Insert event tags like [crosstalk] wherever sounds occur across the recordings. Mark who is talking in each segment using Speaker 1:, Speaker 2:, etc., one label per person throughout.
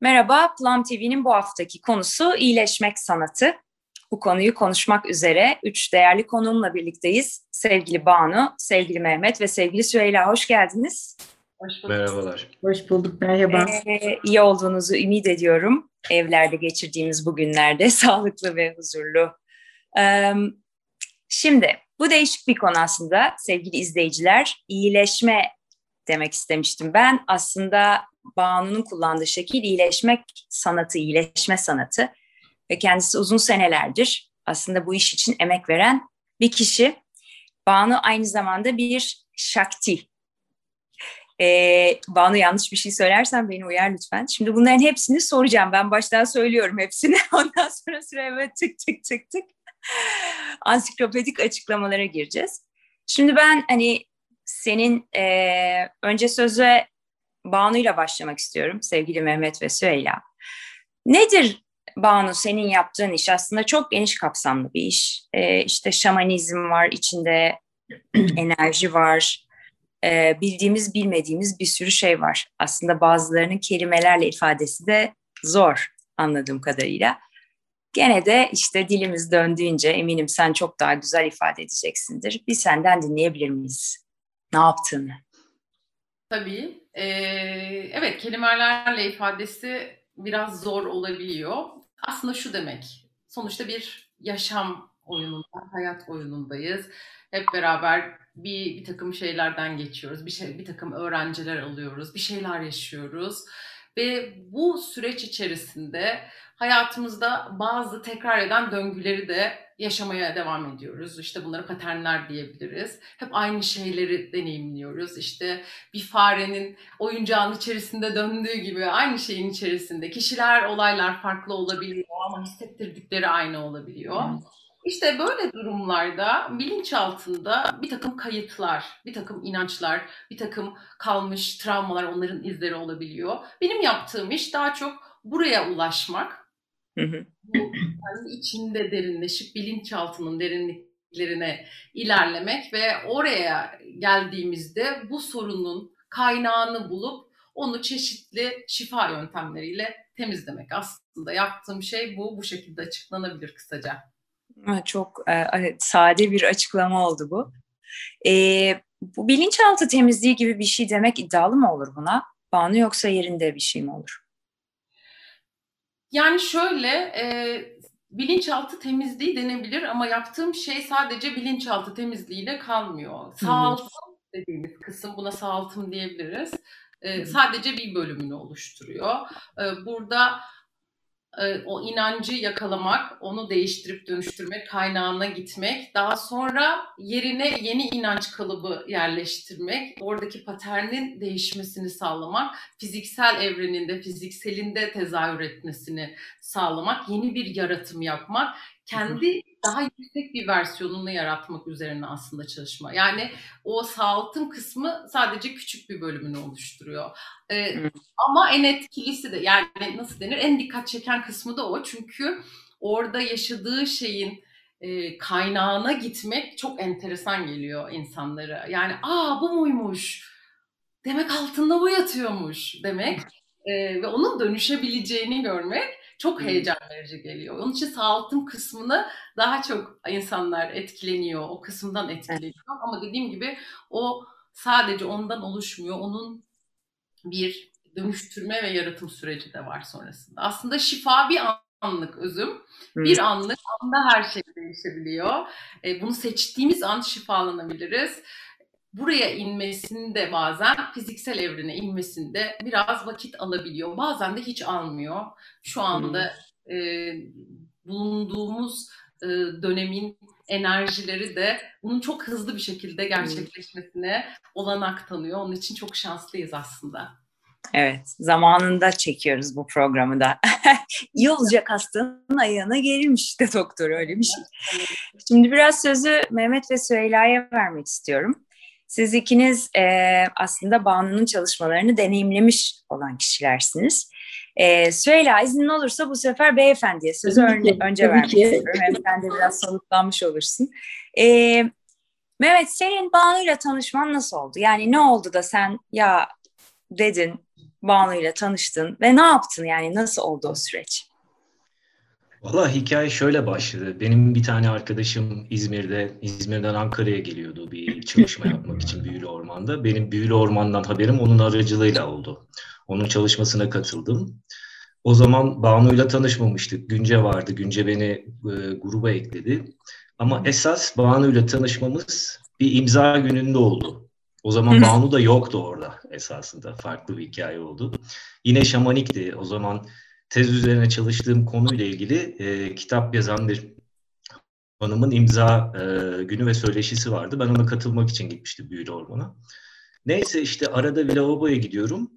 Speaker 1: Merhaba, Plum TV'nin bu haftaki konusu iyileşmek sanatı. Bu konuyu konuşmak üzere üç değerli konuğumla birlikteyiz. Sevgili Banu, sevgili Mehmet ve sevgili Süheyla hoş geldiniz.
Speaker 2: Hoş bulduk. Merhabalar.
Speaker 3: Hoş bulduk, merhaba.
Speaker 1: Ee, iyi olduğunuzu ümit ediyorum. Evlerde geçirdiğimiz bu günlerde [laughs] sağlıklı ve huzurlu. Ee, şimdi bu değişik bir konu aslında sevgili izleyiciler. İyileşme demek istemiştim. Ben aslında Banu'nun kullandığı şekil iyileşmek sanatı, iyileşme sanatı ve kendisi uzun senelerdir aslında bu iş için emek veren bir kişi. Banu aynı zamanda bir şakti. Ee, Banu yanlış bir şey söylersen beni uyar lütfen. Şimdi bunların hepsini soracağım. Ben baştan söylüyorum hepsini. [laughs] Ondan sonra sıraya tık tık tık tık ansiklopedik açıklamalara gireceğiz. Şimdi ben hani senin e, önce sözü Banu ile başlamak istiyorum sevgili Mehmet ve Süheyla. Nedir Banu senin yaptığın iş? Aslında çok geniş kapsamlı bir iş. E, işte şamanizm var, içinde [clears throat] enerji var, e, bildiğimiz bilmediğimiz bir sürü şey var. Aslında bazılarının kelimelerle ifadesi de zor anladığım kadarıyla. Gene de işte dilimiz döndüğünce eminim sen çok daha güzel ifade edeceksindir. Bir senden dinleyebilir miyiz? Ne yaptığını?
Speaker 2: Tabii. Ee, evet kelimelerle ifadesi biraz zor olabiliyor. Aslında şu demek. Sonuçta bir yaşam oyununda, hayat oyunundayız. Hep beraber bir, bir takım şeylerden geçiyoruz. Bir şey, bir takım öğrenciler alıyoruz. Bir şeyler yaşıyoruz. Ve bu süreç içerisinde hayatımızda bazı tekrar eden döngüleri de yaşamaya devam ediyoruz. İşte bunları paternler diyebiliriz. Hep aynı şeyleri deneyimliyoruz. İşte bir farenin oyuncağın içerisinde döndüğü gibi aynı şeyin içerisinde kişiler, olaylar farklı olabiliyor ama hissettirdikleri aynı olabiliyor. İşte böyle durumlarda bilinçaltında bir takım kayıtlar, bir takım inançlar, bir takım kalmış travmalar, onların izleri olabiliyor. Benim yaptığım iş daha çok buraya ulaşmak, bu kendi içinde derinleşip bilinçaltının derinliklerine ilerlemek ve oraya geldiğimizde bu sorunun kaynağını bulup onu çeşitli şifa yöntemleriyle temizlemek. Aslında yaptığım şey bu. Bu şekilde açıklanabilir kısaca.
Speaker 1: Çok e, sade bir açıklama oldu bu. E, bu bilinçaltı temizliği gibi bir şey demek iddialı mı olur buna? Banu yoksa yerinde bir şey mi olur?
Speaker 2: Yani şöyle, e, bilinçaltı temizliği denebilir ama yaptığım şey sadece bilinçaltı temizliğiyle kalmıyor. Sağaltım dediğimiz kısım, buna sağaltım diyebiliriz. E, sadece bir bölümünü oluşturuyor. E, burada o inancı yakalamak, onu değiştirip dönüştürmek, kaynağına gitmek, daha sonra yerine yeni inanç kalıbı yerleştirmek, oradaki paternin değişmesini sağlamak, fiziksel evreninde, fizikselinde tezahür etmesini sağlamak, yeni bir yaratım yapmak, kendi daha yüksek bir versiyonunu yaratmak üzerine aslında çalışma. Yani o sağaltım kısmı sadece küçük bir bölümünü oluşturuyor. Ee, ama en etkilisi de yani nasıl denir en dikkat çeken kısmı da o. Çünkü orada yaşadığı şeyin e, kaynağına gitmek çok enteresan geliyor insanlara. Yani aa bu muymuş? Demek altında bu yatıyormuş demek. E, ve onun dönüşebileceğini görmek çok heyecan verici geliyor. Onun için sağaltım kısmını daha çok insanlar etkileniyor, o kısımdan etkileniyor. Ama dediğim gibi o sadece ondan oluşmuyor. Onun bir dönüştürme ve yaratım süreci de var sonrasında. Aslında şifa bir anlık özüm. Bir anlık anda her şey değişebiliyor. E, bunu seçtiğimiz an şifalanabiliriz buraya inmesinde bazen fiziksel evrene inmesinde biraz vakit alabiliyor. Bazen de hiç almıyor. Şu anda e, bulunduğumuz e, dönemin enerjileri de bunun çok hızlı bir şekilde gerçekleşmesine olanak tanıyor. Onun için çok şanslıyız aslında.
Speaker 1: Evet, zamanında çekiyoruz bu programı da. [laughs] İyi olacak hastanın ayağına gelmiş işte doktor öyle bir şey. Şimdi biraz sözü Mehmet ve Süheyla'ya vermek istiyorum. Siz ikiniz e, aslında Banu'nun çalışmalarını deneyimlemiş olan kişilersiniz. E, Süheyla iznin olursa bu sefer beyefendiye sözü önce, önce vermek istiyorum. Hem sen de biraz soluklanmış olursun. E, Mehmet senin Banu'yla tanışman nasıl oldu? Yani ne oldu da sen ya dedin Banu ile tanıştın ve ne yaptın yani nasıl oldu o süreç?
Speaker 3: Valla hikaye şöyle başladı. Benim bir tane arkadaşım İzmir'de, İzmir'den Ankara'ya geliyordu bir çalışma yapmak için Büyülü Orman'da. Benim Büyülü Orman'dan haberim onun aracılığıyla oldu. Onun çalışmasına katıldım. O zaman Banu'yla tanışmamıştık. Günce vardı. Günce beni e, gruba ekledi. Ama esas Banu'yla tanışmamız bir imza gününde oldu. O zaman Banu da yoktu orada esasında. Farklı bir hikaye oldu. Yine şamanikti. O zaman tez üzerine çalıştığım konuyla ilgili e, kitap yazan bir hanımın imza e, günü ve söyleşisi vardı. Ben ona katılmak için gitmiştim Büyülü Orman'a. Neyse işte arada bir lavaboya gidiyorum.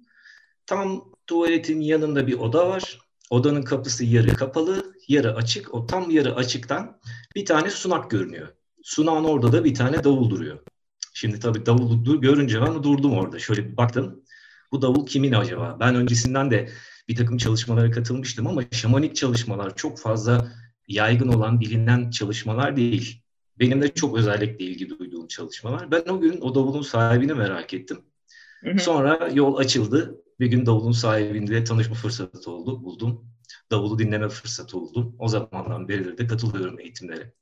Speaker 3: Tam tuvaletin yanında bir oda var. Odanın kapısı yarı kapalı, yarı açık. O tam yarı açıktan bir tane sunak görünüyor. Sunağın orada da bir tane davul duruyor. Şimdi tabii davulu görünce ben durdum orada. Şöyle bir baktım. Bu davul kimin acaba? Ben öncesinden de bir takım çalışmalara katılmıştım ama şamanik çalışmalar çok fazla yaygın olan, bilinen çalışmalar değil. Benim de çok özellikle ilgi duyduğum çalışmalar. Ben o gün o davulun sahibini merak ettim. Sonra yol açıldı. Bir gün davulun sahibiyle tanışma fırsatı oldu, buldum. Davulu dinleme fırsatı oldu. O zamandan beridir de katılıyorum eğitimlere.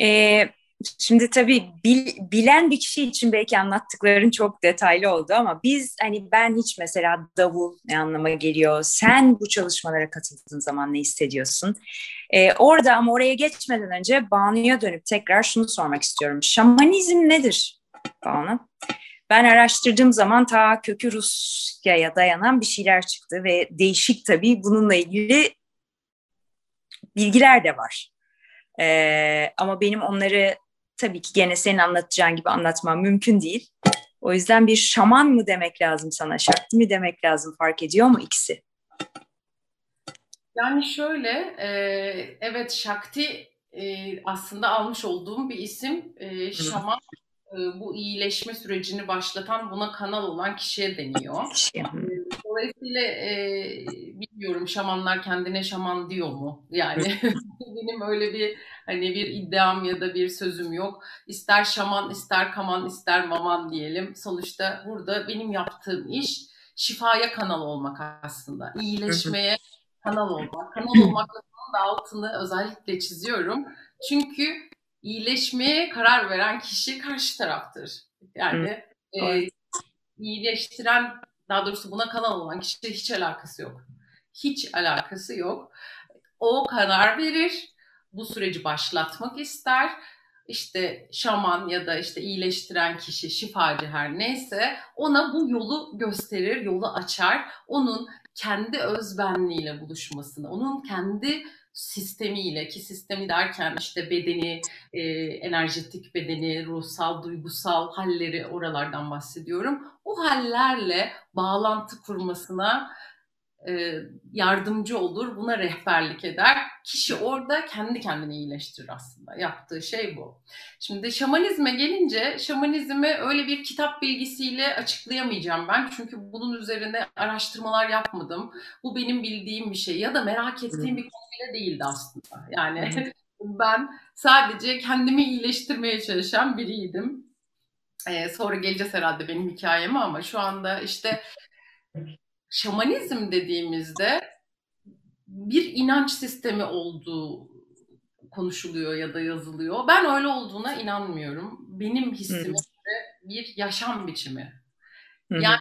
Speaker 1: Ee, Şimdi tabii bil, bilen bir kişi için belki anlattıkların çok detaylı oldu ama biz hani ben hiç mesela davul ne anlama geliyor? Sen bu çalışmalara katıldığın zaman ne hissediyorsun? Ee, orada ama oraya geçmeden önce Banu'ya dönüp tekrar şunu sormak istiyorum. Şamanizm nedir Banu? Ben araştırdığım zaman ta kökü Rusya'ya dayanan bir şeyler çıktı ve değişik tabii bununla ilgili bilgiler de var. Ee, ama benim onları tabii ki gene senin anlatacağın gibi anlatmam mümkün değil. O yüzden bir şaman mı demek lazım sana, şakti mi demek lazım fark ediyor mu ikisi?
Speaker 2: Yani şöyle, e, evet şakti e, aslında almış olduğum bir isim. E, şaman e, bu iyileşme sürecini başlatan, buna kanal olan kişiye deniyor. Dolayısıyla e, bilmiyorum şamanlar kendine şaman diyor mu? Yani [laughs] benim öyle bir hani bir iddiam ya da bir sözüm yok. İster şaman, ister kaman, ister maman diyelim. Sonuçta burada benim yaptığım iş şifaya kanal olmak aslında. İyileşmeye kanal olmak. Kanal olmakla da altını özellikle çiziyorum. Çünkü iyileşmeye karar veren kişi karşı taraftır. Yani e, iyileştiren, daha doğrusu buna kanal olan kişiyle hiç alakası yok. Hiç alakası yok. O karar verir, bu süreci başlatmak ister. İşte şaman ya da işte iyileştiren kişi, şifacı her neyse ona bu yolu gösterir, yolu açar. Onun kendi özbenliğiyle buluşmasını, onun kendi sistemiyle ki sistemi derken işte bedeni, e, enerjetik bedeni, ruhsal, duygusal halleri oralardan bahsediyorum. O hallerle bağlantı kurmasına e, yardımcı olur, buna rehberlik eder. Kişi orada kendi kendini iyileştirir aslında. Yaptığı şey bu. Şimdi şamanizme gelince, şamanizmi öyle bir kitap bilgisiyle açıklayamayacağım ben. Çünkü bunun üzerine araştırmalar yapmadım. Bu benim bildiğim bir şey ya da merak ettiğim bir konu bile değildi aslında. Yani [laughs] ben sadece kendimi iyileştirmeye çalışan biriydim. Ee, sonra geleceğiz herhalde benim hikayeme ama şu anda işte şamanizm dediğimizde bir inanç sistemi olduğu konuşuluyor ya da yazılıyor. Ben öyle olduğuna inanmıyorum. Benim hissime bir yaşam biçimi. Yani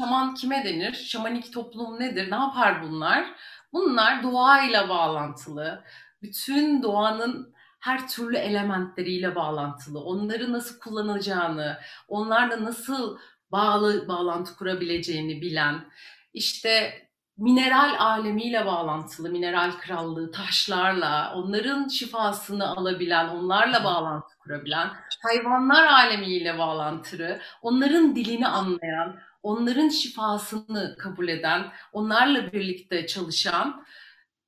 Speaker 2: şaman kime denir? Şamanik toplum nedir? Ne yapar bunlar? Bunlar doğayla bağlantılı. Bütün doğanın her türlü elementleriyle bağlantılı. Onları nasıl kullanacağını, onlarla nasıl bağlı bağlantı kurabileceğini bilen, işte mineral alemiyle bağlantılı, mineral krallığı, taşlarla, onların şifasını alabilen, onlarla bağlantı kurabilen, hayvanlar alemiyle bağlantılı, onların dilini anlayan, onların şifasını kabul eden, onlarla birlikte çalışan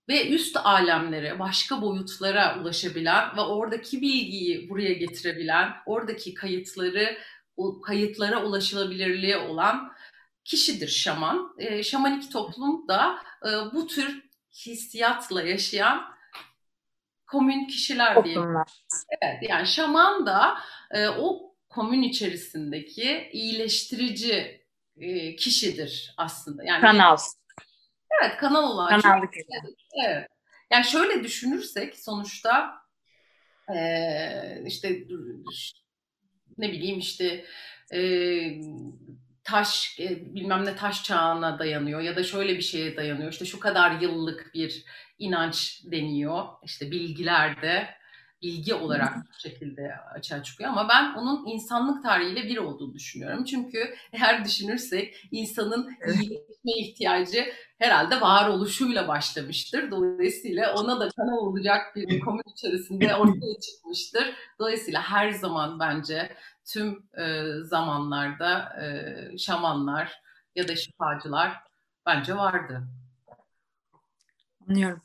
Speaker 2: ve üst alemlere, başka boyutlara ulaşabilen ve oradaki bilgiyi buraya getirebilen, oradaki kayıtları, o kayıtlara ulaşılabilirliği olan kişidir şaman. E, şamanik toplum da e, bu tür hissiyatla yaşayan komün kişiler diye. Evet, yani şaman da e, o komün içerisindeki iyileştirici e, kişidir aslında. Yani
Speaker 1: kanal.
Speaker 2: Evet kanal olarak.
Speaker 1: Kanallık
Speaker 2: Evet. Yani şöyle düşünürsek sonuçta e, işte ne bileyim işte e, taş e, bilmem ne taş çağına dayanıyor ya da şöyle bir şeye dayanıyor. İşte şu kadar yıllık bir inanç deniyor. İşte bilgilerde bilgi olarak bu şekilde açığa çıkıyor ama ben onun insanlık tarihiyle bir olduğunu düşünüyorum. Çünkü eğer düşünürsek insanın iyileşme ihtiyacı herhalde varoluşuyla başlamıştır. Dolayısıyla ona da kanal olacak bir komün içerisinde ortaya çıkmıştır. Dolayısıyla her zaman bence tüm e, zamanlarda e, şamanlar ya da şifacılar bence vardı.
Speaker 1: Anlıyorum.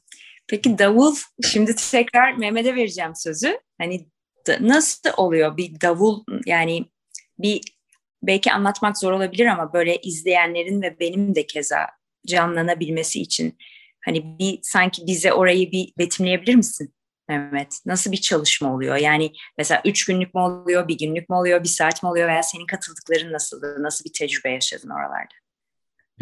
Speaker 1: Peki davul, şimdi tekrar Mehmet'e vereceğim sözü. Hani nasıl oluyor bir davul yani bir belki anlatmak zor olabilir ama böyle izleyenlerin ve benim de keza canlanabilmesi için hani bir sanki bize orayı bir betimleyebilir misin Mehmet? Nasıl bir çalışma oluyor? Yani mesela üç günlük mü oluyor, bir günlük mü oluyor, bir saat mi oluyor veya senin katıldıkların nasıldı? Nasıl bir tecrübe yaşadın oralarda?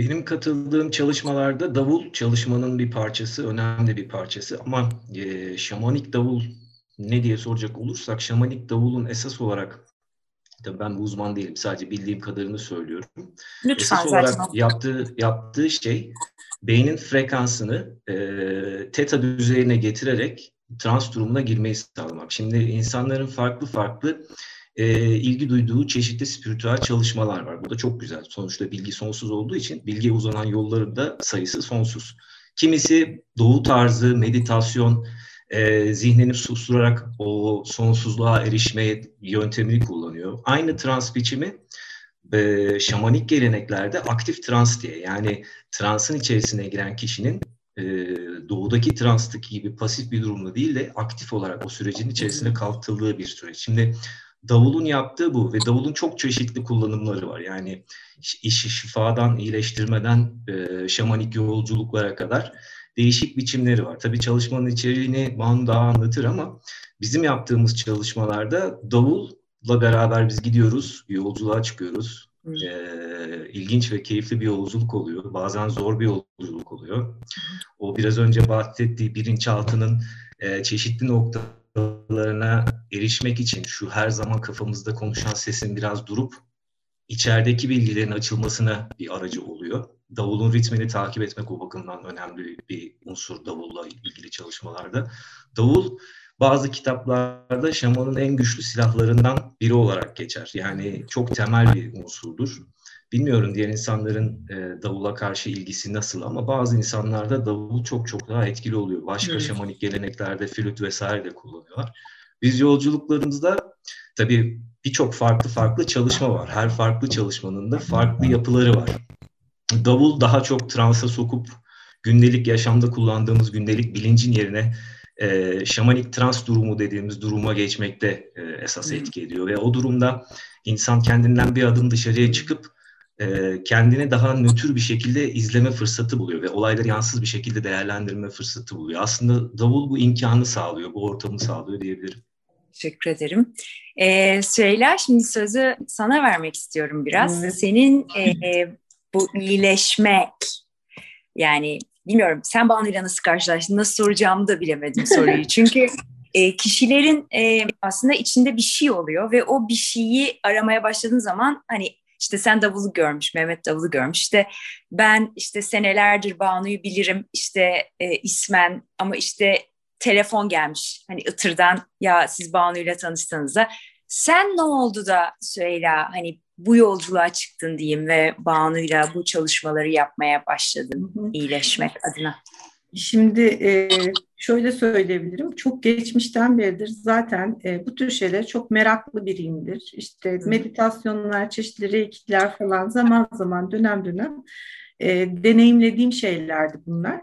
Speaker 3: Benim katıldığım çalışmalarda davul çalışmanın bir parçası, önemli bir parçası. Ama e, şamanik davul ne diye soracak olursak, şamanik davulun esas olarak, tabii ben uzman değilim, sadece bildiğim kadarını söylüyorum. Lütfen, esas olarak yaptığı, yaptığı şey, beynin frekansını e, teta düzeyine getirerek trans durumuna girmeyi sağlamak. Şimdi insanların farklı farklı e, ilgi duyduğu çeşitli spiritüel çalışmalar var. Bu da çok güzel. Sonuçta bilgi sonsuz olduğu için bilgiye uzanan yolların da sayısı sonsuz. Kimisi doğu tarzı meditasyon, e, zihnini susturarak o sonsuzluğa erişme yöntemini kullanıyor. Aynı trans biçimi e, şamanik geleneklerde aktif trans diye yani transın içerisine giren kişinin e, doğudaki transtaki gibi pasif bir durumda değil de aktif olarak o sürecin içerisine kalktığı bir süreç. Şimdi Davulun yaptığı bu ve davulun çok çeşitli kullanımları var. Yani işi şifadan, iyileştirmeden e, şamanik yolculuklara kadar değişik biçimleri var. Tabii çalışmanın içeriğini Banu daha anlatır ama bizim yaptığımız çalışmalarda davulla beraber biz gidiyoruz, yolculuğa çıkıyoruz. Ee, ilginç ve keyifli bir yolculuk oluyor. Bazen zor bir yolculuk oluyor. O biraz önce bahsettiği bilinçaltının e, çeşitli noktaları noktalarına erişmek için şu her zaman kafamızda konuşan sesin biraz durup içerideki bilgilerin açılmasına bir aracı oluyor. Davulun ritmini takip etmek o bakımdan önemli bir unsur davulla ilgili çalışmalarda. Davul bazı kitaplarda şamanın en güçlü silahlarından biri olarak geçer. Yani çok temel bir unsurdur. Bilmiyorum diğer insanların e, davula karşı ilgisi nasıl ama bazı insanlarda davul çok çok daha etkili oluyor. Başka evet. şamanik geleneklerde flüt vesaire de kullanıyorlar. Biz yolculuklarımızda tabii birçok farklı farklı çalışma var. Her farklı çalışmanın da farklı yapıları var. Davul daha çok transa sokup gündelik yaşamda kullandığımız gündelik bilincin yerine e, şamanik trans durumu dediğimiz duruma geçmekte e, esas etki ediyor. Ve o durumda insan kendinden bir adım dışarıya çıkıp e, kendini daha nötr bir şekilde izleme fırsatı buluyor ve olayları yansız bir şekilde değerlendirme fırsatı buluyor. Aslında davul bu imkanı sağlıyor, bu ortamı sağlıyor diyebilirim.
Speaker 1: Teşekkür ederim. Ee, Süheyla şimdi sözü sana vermek istiyorum biraz. Hmm. Senin e, bu iyileşmek yani bilmiyorum sen Banu'yla nasıl karşılaştın, nasıl soracağımı da bilemedim soruyu. [laughs] Çünkü e, kişilerin e, aslında içinde bir şey oluyor ve o bir şeyi aramaya başladığın zaman hani işte sen davulu görmüş, Mehmet davulu görmüş. İşte ben işte senelerdir Banu'yu bilirim işte e, ismen ama işte telefon gelmiş. Hani Itır'dan ya siz Banu'yla tanıştınız da. Sen ne oldu da Süheyla hani bu yolculuğa çıktın diyeyim ve Banu'yla bu çalışmaları yapmaya başladın iyileşmek adına?
Speaker 4: Şimdi e, şöyle söyleyebilirim. Çok geçmişten beridir zaten e, bu tür şeyler çok meraklı biriyimdir. İşte meditasyonlar, çeşitli reikler falan zaman zaman dönem dönem e, deneyimlediğim şeylerdi bunlar.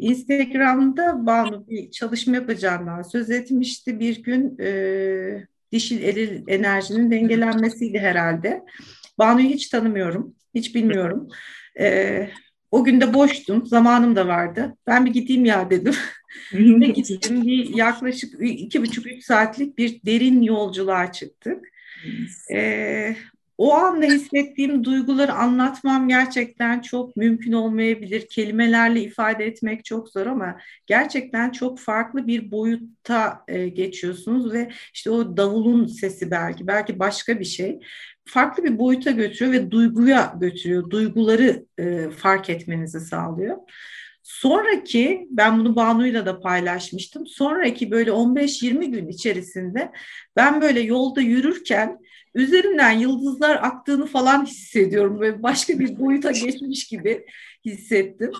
Speaker 4: Instagram'da Banu bir çalışma yapacağından söz etmişti. Bir gün e, dişil eril enerjinin dengelenmesiydi herhalde. Banu'yu hiç tanımıyorum, hiç bilmiyorum. E, o gün de boştum, zamanım da vardı. Ben bir gideyim ya dedim. [laughs] Ve gittim bir yaklaşık iki buçuk üç saatlik bir derin yolculuğa çıktık. Ee, o anda hissettiğim duyguları anlatmam gerçekten çok mümkün olmayabilir. Kelimelerle ifade etmek çok zor ama gerçekten çok farklı bir boyutta e, geçiyorsunuz ve işte o davulun sesi belki, belki başka bir şey farklı bir boyuta götürüyor ve duyguya götürüyor. Duyguları e, fark etmenizi sağlıyor. Sonraki ben bunu Banu'yla da paylaşmıştım. Sonraki böyle 15-20 gün içerisinde ben böyle yolda yürürken üzerinden yıldızlar aktığını falan hissediyorum. Böyle başka bir boyuta geçmiş gibi hissettim.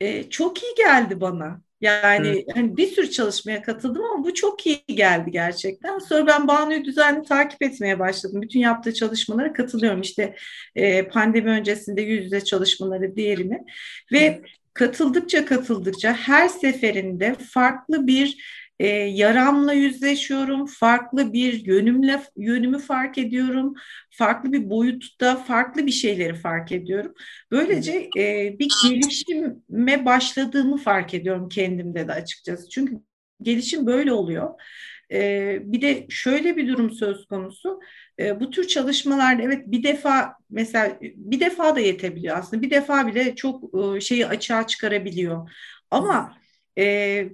Speaker 4: Ee, çok iyi geldi bana. Yani hani bir sürü çalışmaya katıldım ama bu çok iyi geldi gerçekten. Sonra ben Banu'yu düzenli takip etmeye başladım. Bütün yaptığı çalışmalara katılıyorum. İşte e, pandemi öncesinde yüz yüze çalışmaları diğerini. Ve katıldıkça katıldıkça her seferinde farklı bir e, yaramla yüzleşiyorum, farklı bir yönümle yönümü fark ediyorum, farklı bir boyutta farklı bir şeyleri fark ediyorum. Böylece e, bir gelişime başladığımı fark ediyorum kendimde de açıkçası. Çünkü gelişim böyle oluyor. E, bir de şöyle bir durum söz konusu. E, bu tür çalışmalarda evet bir defa mesela bir defa da yetebiliyor aslında. Bir defa bile çok e, şeyi açığa çıkarabiliyor. Ama e,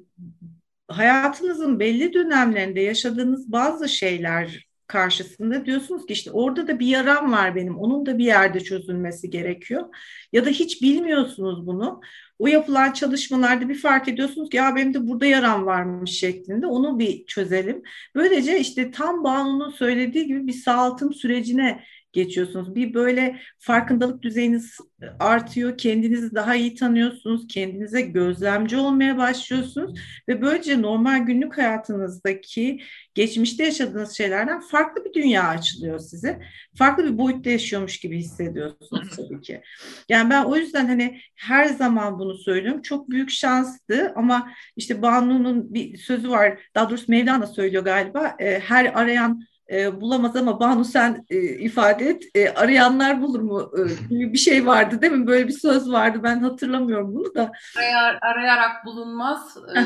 Speaker 4: hayatınızın belli dönemlerinde yaşadığınız bazı şeyler karşısında diyorsunuz ki işte orada da bir yaram var benim. Onun da bir yerde çözülmesi gerekiyor. Ya da hiç bilmiyorsunuz bunu. O yapılan çalışmalarda bir fark ediyorsunuz ki ya benim de burada yaram varmış şeklinde. Onu bir çözelim. Böylece işte tam Banu'nun söylediği gibi bir sağaltım sürecine geçiyorsunuz. Bir böyle farkındalık düzeyiniz artıyor, kendinizi daha iyi tanıyorsunuz, kendinize gözlemci olmaya başlıyorsunuz ve böylece normal günlük hayatınızdaki geçmişte yaşadığınız şeylerden farklı bir dünya açılıyor size. Farklı bir boyutta yaşıyormuş gibi hissediyorsunuz tabii ki. Yani ben o yüzden hani her zaman bunu söylüyorum. Çok büyük şanstı ama işte Banu'nun bir sözü var. Daha doğrusu Mevlana söylüyor galiba. Her arayan e, bulamaz ama Banu sen e, ifade et. E, arayanlar bulur mu? E, [laughs] bir şey vardı değil mi? Böyle bir söz vardı. Ben hatırlamıyorum bunu da.
Speaker 2: Arayar, arayarak bulunmaz. E,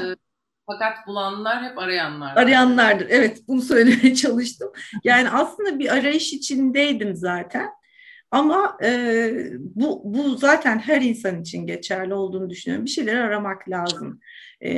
Speaker 2: fakat bulanlar hep arayanlar.
Speaker 4: Arayanlardır. Evet bunu söylemeye [laughs] çalıştım. Yani aslında bir arayış içindeydim zaten. Ama e, bu, bu zaten her insan için geçerli olduğunu düşünüyorum. Bir şeyler aramak lazım e,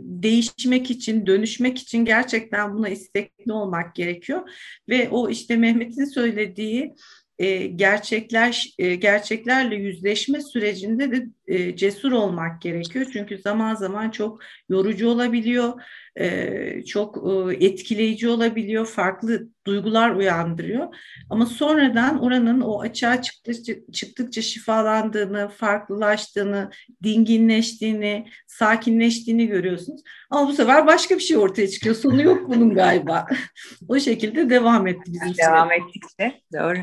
Speaker 4: değişmek için, dönüşmek için gerçekten buna istekli olmak gerekiyor. Ve o işte Mehmet'in söylediği e, gerçekler e, gerçeklerle yüzleşme sürecinde de e, cesur olmak gerekiyor. Çünkü zaman zaman çok yorucu olabiliyor, e, çok e, etkileyici olabiliyor, farklı duygular uyandırıyor. Ama sonradan oranın o açığa çıktıkça, çıktıkça şifalandığını, farklılaştığını, dinginleştiğini, sakinleştiğini görüyorsunuz. Ama bu sefer başka bir şey ortaya çıkıyor. Sonu yok bunun galiba. [laughs] o şekilde devam etti bizim
Speaker 1: Devam ettikçe, doğru.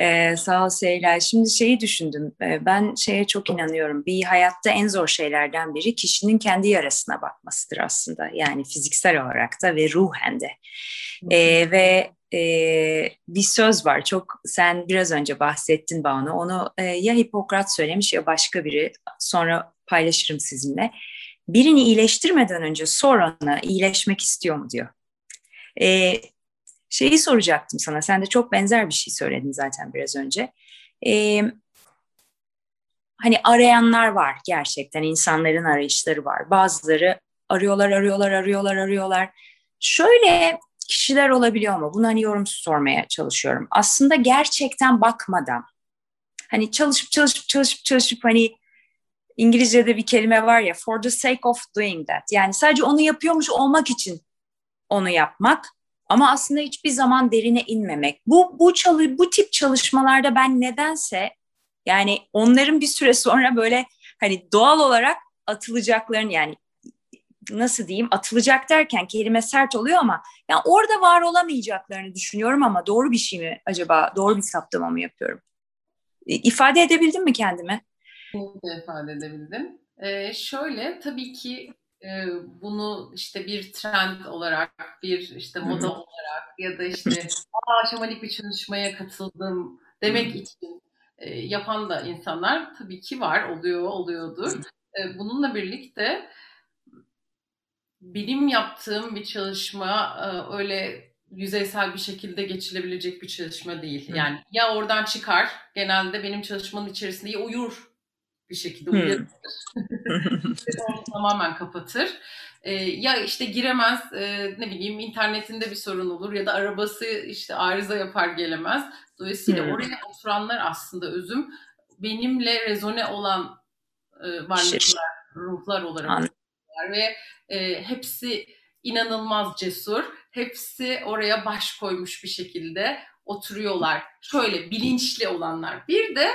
Speaker 1: Ee, sağ ol Seyla. Şimdi şeyi düşündüm. Ee, ben şeye çok inanıyorum. Bir hayatta en zor şeylerden biri kişinin kendi yarasına bakmasıdır aslında. Yani fiziksel olarak da ve ruhen de. Ee, ve e, bir söz var. Çok sen biraz önce bahsettin bana. Onu e, ya Hipokrat söylemiş ya başka biri. Sonra paylaşırım sizinle. Birini iyileştirmeden önce sonra iyileşmek istiyor mu diyor. E, Şeyi soracaktım sana. Sen de çok benzer bir şey söyledin zaten biraz önce. Ee, hani arayanlar var gerçekten. insanların arayışları var. Bazıları arıyorlar, arıyorlar, arıyorlar, arıyorlar. Şöyle kişiler olabiliyor mu? Bunu hani yorum sormaya çalışıyorum. Aslında gerçekten bakmadan hani çalışıp çalışıp çalışıp çalışıp hani İngilizce'de bir kelime var ya for the sake of doing that. Yani sadece onu yapıyormuş olmak için onu yapmak ama aslında hiçbir zaman derine inmemek. Bu bu çalı bu tip çalışmalarda ben nedense yani onların bir süre sonra böyle hani doğal olarak atılacaklarını yani nasıl diyeyim atılacak derken kelime sert oluyor ama yani orada var olamayacaklarını düşünüyorum ama doğru bir şey mi acaba doğru bir saptama mı yapıyorum? İfade edebildim mi kendime?
Speaker 2: Kesinlikle ifade edebildim. Ee, şöyle tabii ki e, bunu işte bir trend olarak, bir işte moda Hı-hı. olarak ya da işte aa şamanik bir çalışmaya katıldım demek Hı-hı. için yapan da insanlar tabii ki var, oluyor, oluyordur. Bununla birlikte bilim yaptığım bir çalışma öyle yüzeysel bir şekilde geçilebilecek bir çalışma değil. Yani ya oradan çıkar, genelde benim çalışmanın içerisinde ya uyur bir şekilde uyur. [laughs] tamamen kapatır. Ee, ya işte giremez, e, ne bileyim internetinde bir sorun olur ya da arabası işte arıza yapar gelemez. Dolayısıyla hmm. oraya oturanlar aslında özüm benimle rezone olan e, varlıklar, şey. ruhlar olarak Anladım. ve e, hepsi inanılmaz cesur. Hepsi oraya baş koymuş bir şekilde oturuyorlar. Şöyle bilinçli olanlar. Bir de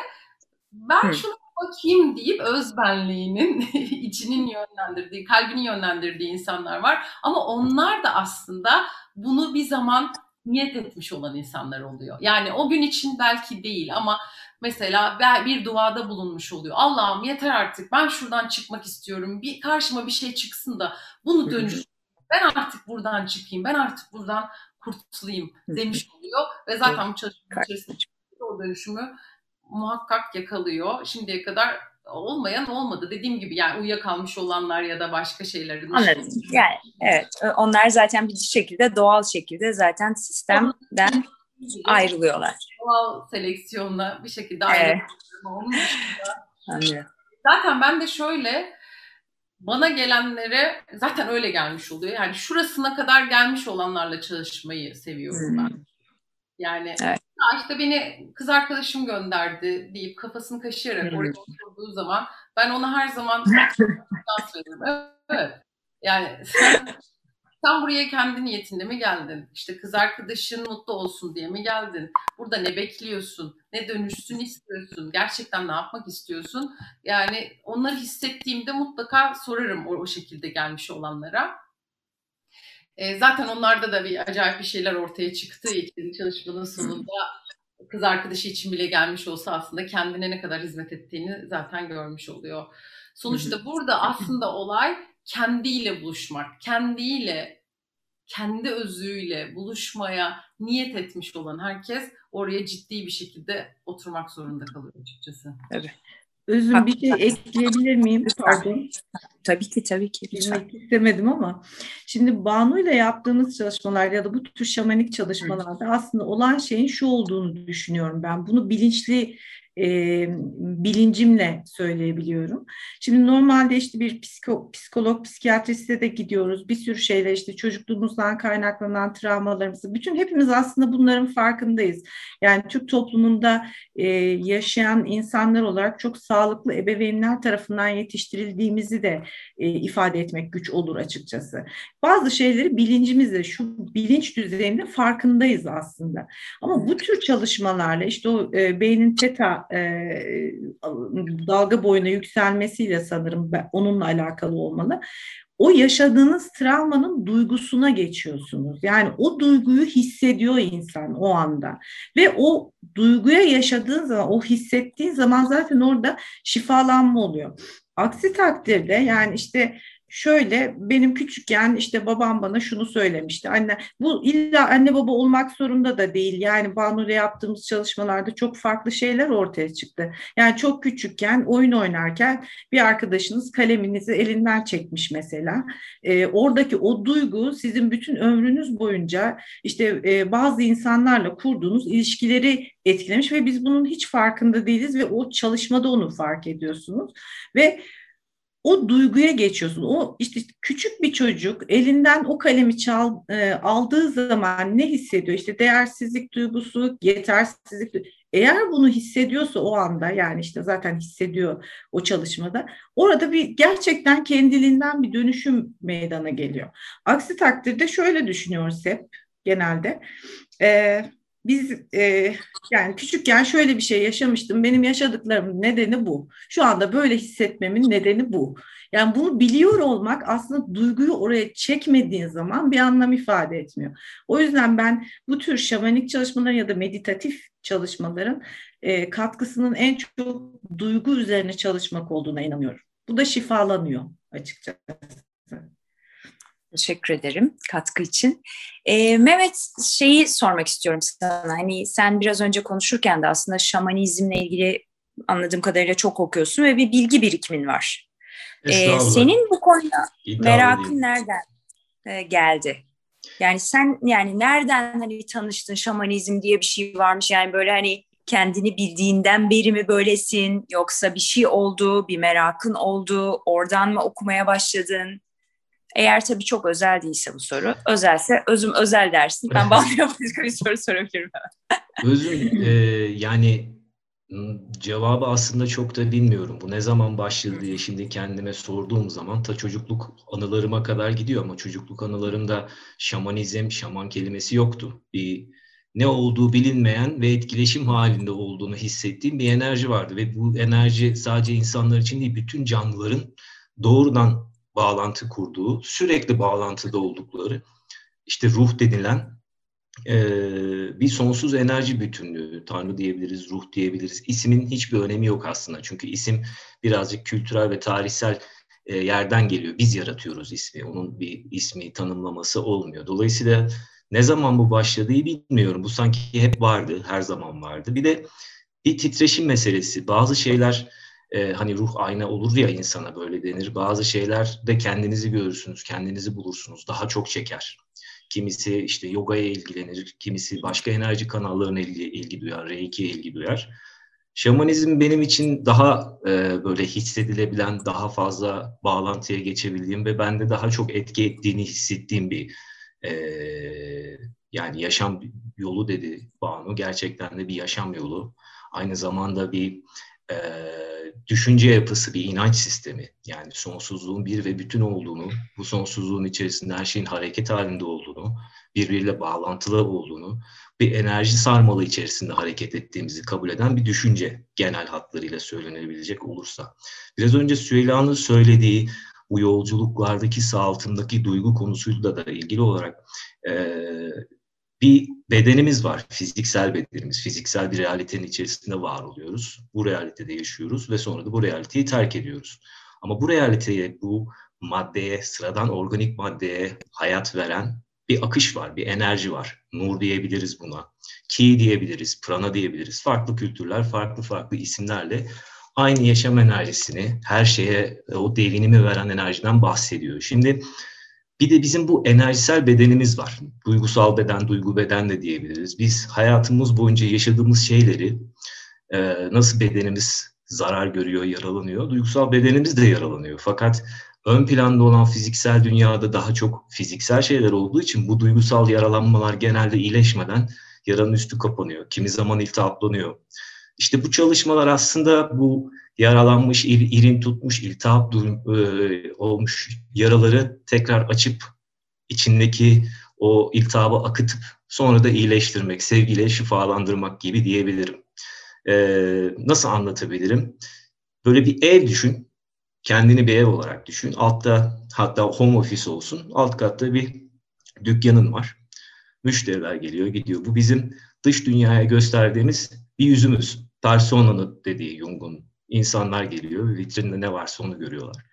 Speaker 2: ben Hı. şunu bakayım deyip özbenliğinin [laughs] içinin yönlendirdiği, kalbini yönlendirdiği insanlar var. Ama onlar da aslında bunu bir zaman niyet etmiş olan insanlar oluyor. Yani o gün için belki değil ama mesela bir duada bulunmuş oluyor. Allah'ım yeter artık ben şuradan çıkmak istiyorum. Bir karşıma bir şey çıksın da bunu dönüş. Ben artık buradan çıkayım. Ben artık buradan kurtulayım demiş oluyor ve zaten bu çalışma içerisinde o dönüşümü muhakkak yakalıyor. Şimdiye kadar olmayan olmadı. Dediğim gibi yani uyuyakalmış olanlar ya da başka şeylerin.
Speaker 1: Anladım. Yani evet onlar zaten bir şekilde doğal şekilde zaten sistemden ayrılıyorlar.
Speaker 2: Doğal seleksiyonla bir şekilde ayrılıyorlar. Evet. Zaten ben de şöyle bana gelenlere zaten öyle gelmiş oluyor. Yani şurasına kadar gelmiş olanlarla çalışmayı seviyorum ben. Hmm. Yani evet. İşte beni kız arkadaşım gönderdi deyip kafasını kaşıyarak hmm. oraya oturduğu zaman ben ona her zaman [laughs] şans veririm. Evet. Yani [laughs] sen, sen buraya kendi niyetinde mi geldin? İşte kız arkadaşın mutlu olsun diye mi geldin? Burada ne bekliyorsun? Ne dönüşsün istiyorsun? Gerçekten ne yapmak istiyorsun? Yani onları hissettiğimde mutlaka sorarım o, o şekilde gelmiş olanlara. E, zaten onlarda da bir acayip bir şeyler ortaya çıktığı için çalışmanın sonunda kız arkadaşı için bile gelmiş olsa aslında kendine ne kadar hizmet ettiğini zaten görmüş oluyor. Sonuçta burada aslında olay kendiyle buluşmak, kendiyle, kendi özüyle buluşmaya niyet etmiş olan herkes oraya ciddi bir şekilde oturmak zorunda kalıyor açıkçası.
Speaker 1: Evet.
Speaker 4: Özüm bir şey ekleyebilir miyim? Pardon.
Speaker 1: Tabii ki tabii ki.
Speaker 4: Bilmek istemedim ama şimdi Banu ile yaptığımız çalışmalar ya da bu tür şamanik çalışmalarda aslında olan şeyin şu olduğunu düşünüyorum ben. Bunu bilinçli e, bilincimle söyleyebiliyorum. Şimdi normalde işte bir psiko, psikolog, psikiyatriste de gidiyoruz. Bir sürü şeyler işte çocukluğumuzdan kaynaklanan travmalarımızı. Bütün hepimiz aslında bunların farkındayız. Yani Türk toplumunda e, yaşayan insanlar olarak çok sağlıklı ebeveynler tarafından yetiştirildiğimizi de e, ifade etmek güç olur açıkçası. Bazı şeyleri bilincimizle, şu bilinç düzeyinde farkındayız aslında. Ama bu tür çalışmalarla işte o e, beynin teta e, dalga boyuna yükselmesiyle sanırım onunla alakalı olmalı. O yaşadığınız travmanın duygusuna geçiyorsunuz. Yani o duyguyu hissediyor insan o anda. Ve o duyguya yaşadığın zaman, o hissettiğin zaman zaten orada şifalanma oluyor. Aksi takdirde yani işte şöyle benim küçükken işte babam bana şunu söylemişti. Anne bu illa anne baba olmak zorunda da değil. Yani Banu'yla yaptığımız çalışmalarda çok farklı şeyler ortaya çıktı. Yani çok küçükken oyun oynarken bir arkadaşınız kaleminizi elinden çekmiş mesela. E, oradaki o duygu sizin bütün ömrünüz boyunca işte e, bazı insanlarla kurduğunuz ilişkileri etkilemiş ve biz bunun hiç farkında değiliz ve o çalışmada onu fark ediyorsunuz. Ve o duyguya geçiyorsun. O işte küçük bir çocuk elinden o kalemi çal, e, aldığı zaman ne hissediyor? İşte değersizlik duygusu, yetersizlik. Eğer bunu hissediyorsa o anda yani işte zaten hissediyor o çalışmada orada bir gerçekten kendiliğinden bir dönüşüm meydana geliyor. Aksi takdirde şöyle düşünüyoruz hep genelde. E, biz e, yani küçükken şöyle bir şey yaşamıştım. Benim yaşadıklarımın nedeni bu. Şu anda böyle hissetmemin nedeni bu. Yani bunu biliyor olmak aslında duyguyu oraya çekmediğin zaman bir anlam ifade etmiyor. O yüzden ben bu tür şamanik çalışmaların ya da meditatif çalışmaların e, katkısının en çok duygu üzerine çalışmak olduğuna inanıyorum. Bu da şifalanıyor açıkçası.
Speaker 1: Teşekkür ederim katkı için. Ee, Mehmet şeyi sormak istiyorum sana. Hani sen biraz önce konuşurken de aslında şamanizmle ilgili anladığım kadarıyla çok okuyorsun ve bir bilgi birikimin var. Ee, senin bu konuda İddialı merakın değil. nereden e, geldi? Yani sen yani nereden hani tanıştın şamanizm diye bir şey varmış yani böyle hani kendini bildiğinden beri mi böylesin yoksa bir şey oldu, bir merakın oldu, oradan mı okumaya başladın? Eğer tabii çok özel değilse bu soru. Özelse özüm özel dersin. Ben Bahriye başka [laughs] bir soru sorabilirim.
Speaker 3: özüm e, yani cevabı aslında çok da bilmiyorum. Bu ne zaman başladı diye şimdi kendime sorduğum zaman ta çocukluk anılarıma kadar gidiyor ama çocukluk anılarımda şamanizm, şaman kelimesi yoktu. Bir ne olduğu bilinmeyen ve etkileşim halinde olduğunu hissettiğim bir enerji vardı ve bu enerji sadece insanlar için değil bütün canlıların doğrudan bağlantı kurduğu, sürekli bağlantıda oldukları işte ruh denilen e, bir sonsuz enerji bütünlüğü. Tanrı diyebiliriz, ruh diyebiliriz. İsmin hiçbir önemi yok aslında. Çünkü isim birazcık kültürel ve tarihsel e, yerden geliyor. Biz yaratıyoruz ismi. Onun bir ismi tanımlaması olmuyor. Dolayısıyla ne zaman bu başladığı bilmiyorum. Bu sanki hep vardı, her zaman vardı. Bir de bir titreşim meselesi. Bazı şeyler e, hani ruh ayna olur ya insana böyle denir. Bazı şeyler de kendinizi görürsünüz, kendinizi bulursunuz. Daha çok çeker. Kimisi işte yogaya ilgilenir, kimisi başka enerji kanallarına ilgi, ilgi duyar, reiki'ye ilgi duyar. Şamanizm benim için daha e, böyle hissedilebilen, daha fazla bağlantıya geçebildiğim ve bende daha çok etki ettiğini hissettiğim bir e, yani yaşam yolu dedi Banu. Gerçekten de bir yaşam yolu. Aynı zamanda bir e, düşünce yapısı, bir inanç sistemi. Yani sonsuzluğun bir ve bütün olduğunu, bu sonsuzluğun içerisinde her şeyin hareket halinde olduğunu, birbiriyle bağlantılı olduğunu, bir enerji sarmalı içerisinde hareket ettiğimizi kabul eden bir düşünce genel hatlarıyla söylenebilecek olursa. Biraz önce Süheyla'nın söylediği bu yolculuklardaki sağaltımdaki duygu konusuyla da ilgili olarak e, bir bedenimiz var, fiziksel bedenimiz. Fiziksel bir realitenin içerisinde var oluyoruz. Bu realitede yaşıyoruz ve sonra da bu realiteyi terk ediyoruz. Ama bu realiteye, bu maddeye, sıradan organik maddeye hayat veren bir akış var, bir enerji var. Nur diyebiliriz buna. Ki diyebiliriz, prana diyebiliriz. Farklı kültürler, farklı farklı isimlerle aynı yaşam enerjisini, her şeye o devinimi veren enerjiden bahsediyor. Şimdi bir de bizim bu enerjisel bedenimiz var. Duygusal beden, duygu beden de diyebiliriz. Biz hayatımız boyunca yaşadığımız şeyleri e, nasıl bedenimiz zarar görüyor, yaralanıyor, duygusal bedenimiz de yaralanıyor. Fakat ön planda olan fiziksel dünyada daha çok fiziksel şeyler olduğu için bu duygusal yaralanmalar genelde iyileşmeden yaranın üstü kapanıyor. Kimi zaman iltihaplanıyor. İşte bu çalışmalar aslında bu yaralanmış, ir, irin tutmuş, iltihap durum, e, olmuş yaraları tekrar açıp içindeki o iltihabı akıtıp sonra da iyileştirmek, sevgiyle şifalandırmak gibi diyebilirim. E, nasıl anlatabilirim? Böyle bir ev düşün, kendini bir ev olarak düşün. Altta hatta home office olsun, alt katta bir dükkanın var. Müşteriler geliyor, gidiyor. Bu bizim dış dünyaya gösterdiğimiz bir yüzümüz. Persona'nın dediği Jung'un insanlar geliyor. Vitrinde ne varsa onu görüyorlar.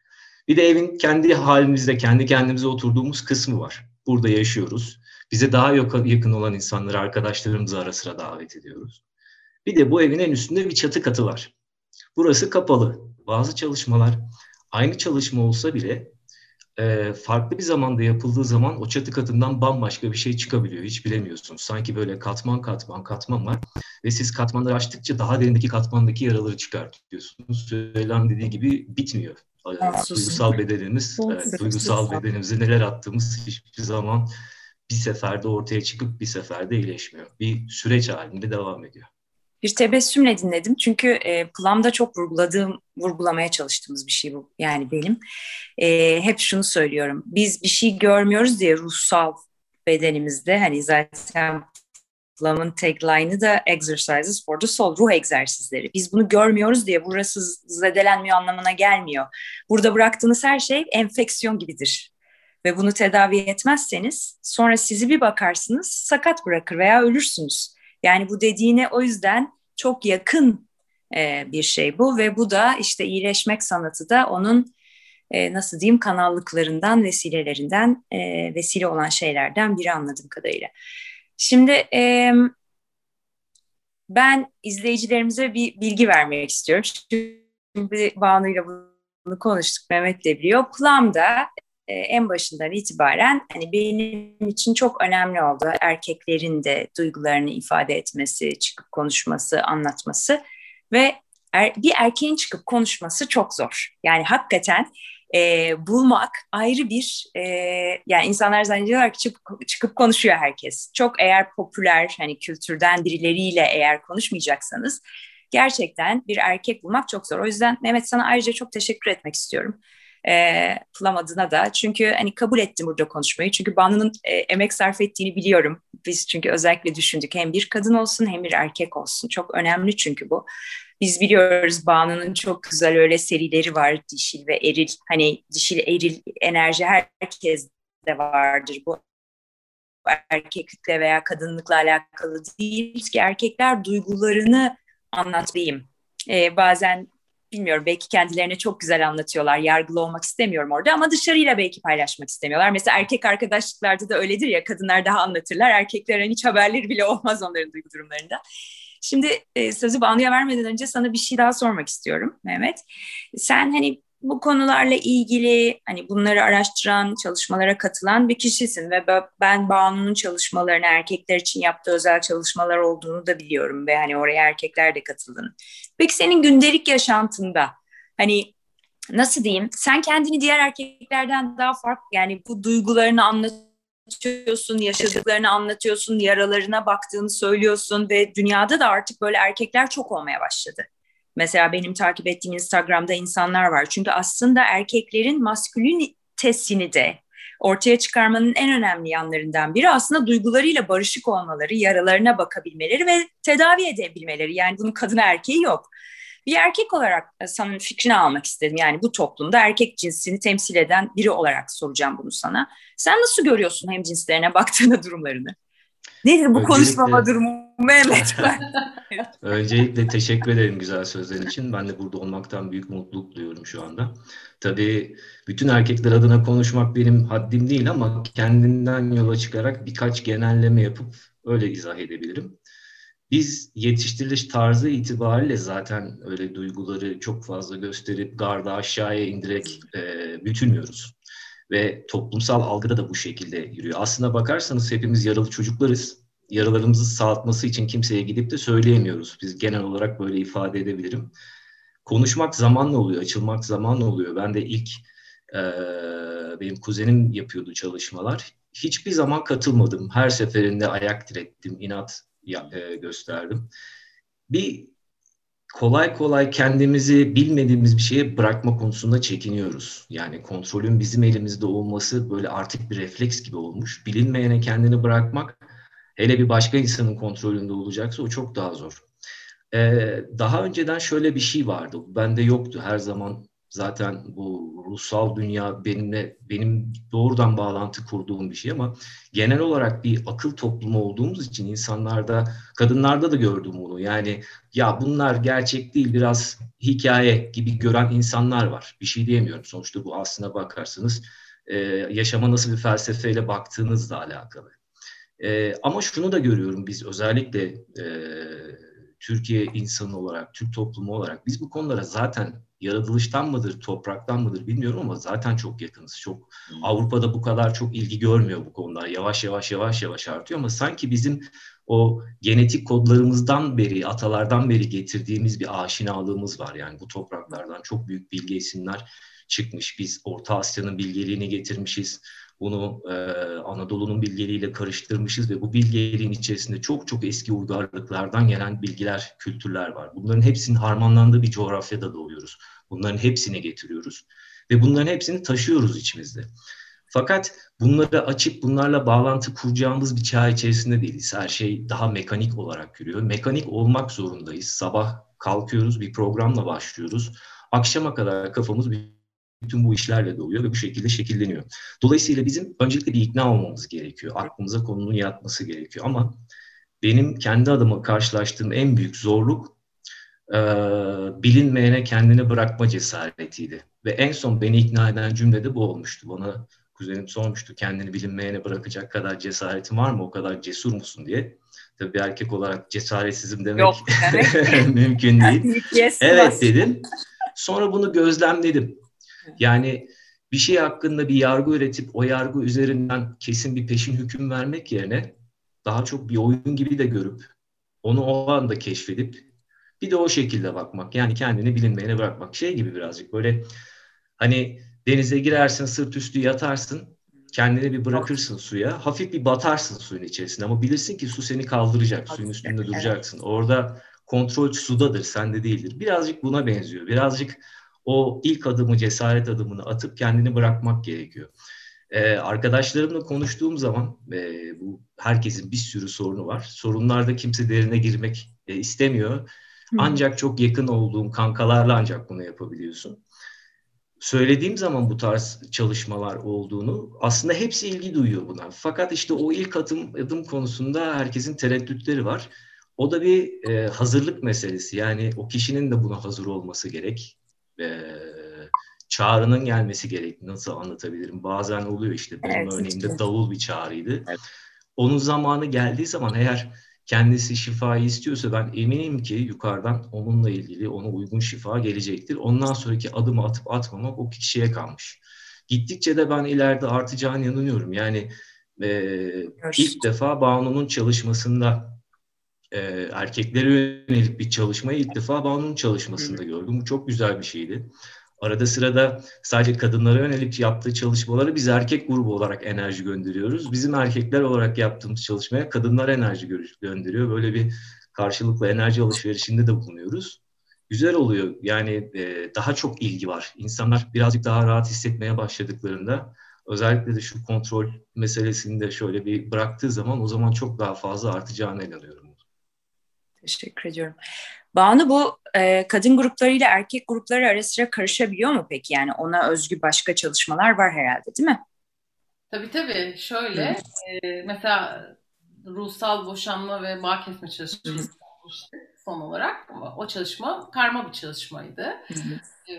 Speaker 3: Bir de evin kendi halimizde, kendi kendimize oturduğumuz kısmı var. Burada yaşıyoruz. Bize daha yakın olan insanları, arkadaşlarımızı ara sıra davet ediyoruz. Bir de bu evin en üstünde bir çatı katı var. Burası kapalı. Bazı çalışmalar aynı çalışma olsa bile e, farklı bir zamanda yapıldığı zaman o çatı katından bambaşka bir şey çıkabiliyor. Hiç bilemiyorsunuz. Sanki böyle katman katman katman var ve siz katmanları açtıkça daha derindeki katmandaki yaraları çıkartıyorsunuz. Söylen dediği gibi bitmiyor. Evet, duygusal bedenimiz, evet, duygusal bedenimize neler attığımız hiçbir zaman bir seferde ortaya çıkıp bir seferde iyileşmiyor. Bir süreç halinde devam ediyor
Speaker 1: bir tebessümle dinledim. Çünkü e, Plum'da çok vurguladığım, vurgulamaya çalıştığımız bir şey bu. Yani benim. E, hep şunu söylüyorum. Biz bir şey görmüyoruz diye ruhsal bedenimizde hani zaten Plum'ın tagline'ı da exercises for the soul, ruh egzersizleri. Biz bunu görmüyoruz diye burası zedelenmiyor anlamına gelmiyor. Burada bıraktığınız her şey enfeksiyon gibidir. Ve bunu tedavi etmezseniz sonra sizi bir bakarsınız sakat bırakır veya ölürsünüz. Yani bu dediğine o yüzden çok yakın e, bir şey bu ve bu da işte iyileşmek sanatı da onun e, nasıl diyeyim kanallıklarından, vesilelerinden, e, vesile olan şeylerden biri anladığım kadarıyla. Şimdi e, ben izleyicilerimize bir bilgi vermek istiyorum. Şimdi Banu'yla bunu konuştuk, Mehmet de biliyor. Plum'da en başından itibaren hani benim için çok önemli oldu. Erkeklerin de duygularını ifade etmesi, çıkıp konuşması, anlatması ve er, bir erkeğin çıkıp konuşması çok zor. Yani hakikaten e, bulmak ayrı bir e, yani insanlar zannediyorlar ki çıkıp, çıkıp konuşuyor herkes. Çok eğer popüler hani kültürden birileriyle eğer konuşmayacaksanız gerçekten bir erkek bulmak çok zor. O yüzden Mehmet sana ayrıca çok teşekkür etmek istiyorum. E, Plum adına da. Çünkü hani kabul ettim burada konuşmayı. Çünkü Banu'nun e, emek sarf ettiğini biliyorum. Biz çünkü özellikle düşündük. Hem bir kadın olsun hem bir erkek olsun. Çok önemli çünkü bu. Biz biliyoruz Banu'nun çok güzel öyle serileri var. Dişil ve eril. Hani dişil eril enerji herkes de vardır. Bu erkeklikle veya kadınlıkla alakalı değil ki erkekler duygularını anlatmayayım. Ee, bazen bilmiyorum belki kendilerine çok güzel anlatıyorlar. Yargılı olmak istemiyorum orada ama dışarıyla belki paylaşmak istemiyorlar. Mesela erkek arkadaşlıklarda da öyledir ya kadınlar daha anlatırlar. Erkeklerin hiç haberleri bile olmaz onların duygu durumlarında. Şimdi e, sözü Banu'ya vermeden önce sana bir şey daha sormak istiyorum Mehmet. Sen hani bu konularla ilgili hani bunları araştıran, çalışmalara katılan bir kişisin ve ben Banu'nun çalışmalarını erkekler için yaptığı özel çalışmalar olduğunu da biliyorum ve hani oraya erkekler de katıldığını. Peki senin gündelik yaşantında hani nasıl diyeyim sen kendini diğer erkeklerden daha farklı yani bu duygularını anlatıyorsun, yaşadıklarını anlatıyorsun, yaralarına baktığını söylüyorsun ve dünyada da artık böyle erkekler çok olmaya başladı. Mesela benim takip ettiğim Instagram'da insanlar var. Çünkü aslında erkeklerin maskülinitesini de ortaya çıkarmanın en önemli yanlarından biri aslında duygularıyla barışık olmaları, yaralarına bakabilmeleri ve tedavi edebilmeleri. Yani bunun kadın erkeği yok. Bir erkek olarak e, sana fikrini almak istedim. Yani bu toplumda erkek cinsini temsil eden biri olarak soracağım bunu sana. Sen nasıl görüyorsun hem cinslerine baktığında durumlarını? Nedir bu Öncelikle... konuşmama durumu Mehmet? [laughs]
Speaker 3: Öncelikle teşekkür ederim güzel sözlerin için. Ben de burada olmaktan büyük mutluluk duyuyorum şu anda. Tabii bütün erkekler adına konuşmak benim haddim değil ama kendimden yola çıkarak birkaç genelleme yapıp öyle izah edebilirim. Biz yetiştiriliş tarzı itibariyle zaten öyle duyguları çok fazla gösterip garda aşağıya indirek e, bütünmüyoruz. Ve toplumsal algıda da bu şekilde yürüyor. Aslına bakarsanız hepimiz yaralı çocuklarız. Yaralarımızı sağlatması için kimseye gidip de söyleyemiyoruz. Biz genel olarak böyle ifade edebilirim. Konuşmak zamanla oluyor, açılmak zamanla oluyor. Ben de ilk e, benim kuzenim yapıyordu çalışmalar. Hiçbir zaman katılmadım. Her seferinde ayak direttim, inat ya, e, gösterdim. Bir kolay kolay kendimizi bilmediğimiz bir şeye bırakma konusunda çekiniyoruz. Yani kontrolün bizim elimizde olması böyle artık bir refleks gibi olmuş. Bilinmeyene kendini bırakmak hele bir başka insanın kontrolünde olacaksa o çok daha zor. Ee, daha önceden şöyle bir şey vardı. Bende yoktu her zaman zaten bu ruhsal dünya benimle benim doğrudan bağlantı kurduğum bir şey ama genel olarak bir akıl toplumu olduğumuz için insanlarda kadınlarda da gördüm bunu. Yani ya bunlar gerçek değil biraz hikaye gibi gören insanlar var. Bir şey diyemiyorum. Sonuçta bu aslına bakarsanız e, yaşama nasıl bir felsefeyle baktığınızla alakalı. E, ama şunu da görüyorum biz özellikle e, Türkiye insanı olarak, Türk toplumu olarak biz bu konulara zaten yaratılıştan mıdır, topraktan mıdır bilmiyorum ama zaten çok yakınız. Çok hmm. Avrupa'da bu kadar çok ilgi görmüyor bu konular. Yavaş yavaş yavaş yavaş artıyor ama sanki bizim o genetik kodlarımızdan beri, atalardan beri getirdiğimiz bir aşinalığımız var. Yani bu topraklardan çok büyük bilgi isimler çıkmış. Biz Orta Asya'nın bilgeliğini getirmişiz. Bunu e, Anadolu'nun bilgeliğiyle karıştırmışız ve bu bilgeliğin içerisinde çok çok eski uygarlıklardan gelen bilgiler, kültürler var. Bunların hepsinin harmanlandığı bir coğrafyada doğuyoruz. Bunların hepsini getiriyoruz ve bunların hepsini taşıyoruz içimizde. Fakat bunları açıp bunlarla bağlantı kuracağımız bir çağ içerisinde değiliz. Her şey daha mekanik olarak yürüyor. Mekanik olmak zorundayız. Sabah kalkıyoruz, bir programla başlıyoruz. Akşama kadar kafamız bir bütün bu işlerle doluyor ve bu şekilde şekilleniyor. Dolayısıyla bizim öncelikle bir ikna olmamız gerekiyor. Aklımıza konunun yatması gerekiyor. Ama benim kendi adıma karşılaştığım en büyük zorluk e, bilinmeyene kendini bırakma cesaretiydi. Ve en son beni ikna eden cümle de bu olmuştu. Bana kuzenim sormuştu kendini bilinmeyene bırakacak kadar cesaretin var mı? O kadar cesur musun diye. Tabii bir erkek olarak cesaretsizim demek Yok, [laughs] mümkün değil. [laughs] yes, evet dedim. Sonra bunu gözlemledim. Yani bir şey hakkında bir yargı üretip o yargı üzerinden kesin bir peşin hüküm vermek yerine daha çok bir oyun gibi de görüp onu o anda keşfedip bir de o şekilde bakmak. Yani kendini bilinmeyene bırakmak. Şey gibi birazcık böyle hani denize girersin sırt üstü yatarsın kendini bir bırakırsın suya. Hafif bir batarsın suyun içerisinde ama bilirsin ki su seni kaldıracak. Suyun üstünde duracaksın. Orada kontrol sudadır, sende değildir. Birazcık buna benziyor. Birazcık o ilk adımı, cesaret adımını atıp kendini bırakmak gerekiyor. Ee, arkadaşlarımla konuştuğum zaman e, bu herkesin bir sürü sorunu var. Sorunlarda kimse derine girmek e, istemiyor. Ancak çok yakın olduğum kankalarla ancak bunu yapabiliyorsun söylediğim zaman bu tarz çalışmalar olduğunu aslında hepsi ilgi duyuyor buna. Fakat işte o ilk adım adım konusunda herkesin tereddütleri var. O da bir e, hazırlık meselesi. Yani o kişinin de buna hazır olması gerek. E, çağrının gelmesi gerek. Nasıl anlatabilirim? Bazen oluyor işte. Benim evet, örneğimde evet. davul bir çağrıydı. Evet. Onun zamanı geldiği zaman eğer kendisi şifayı istiyorsa ben eminim ki yukarıdan onunla ilgili ona uygun şifa gelecektir. Ondan sonraki adımı atıp atmamak o kişiye kalmış. Gittikçe de ben ileride artacağını yanılıyorum. Yani e, ilk defa Banu'nun çalışmasında e, erkeklere yönelik bir çalışmayı ilk defa Banu'nun çalışmasında gördüm. Bu çok güzel bir şeydi. Arada sırada sadece kadınlara yönelik yaptığı çalışmaları biz erkek grubu olarak enerji gönderiyoruz. Bizim erkekler olarak yaptığımız çalışmaya kadınlar enerji gönderiyor. Böyle bir karşılıklı enerji alışverişinde de bulunuyoruz. Güzel oluyor. Yani e, daha çok ilgi var. İnsanlar birazcık daha rahat hissetmeye başladıklarında özellikle de şu kontrol meselesini de şöyle bir bıraktığı zaman o zaman çok daha fazla artacağına inanıyorum.
Speaker 1: Teşekkür ediyorum. Banu bu e, kadın grupları ile erkek grupları arasında karışabiliyor mu peki? Yani ona özgü başka çalışmalar var herhalde değil mi?
Speaker 2: Tabii tabii. Şöyle e, mesela ruhsal boşanma ve bağ kesme çalışması son olarak. O çalışma karma bir çalışmaydı. E,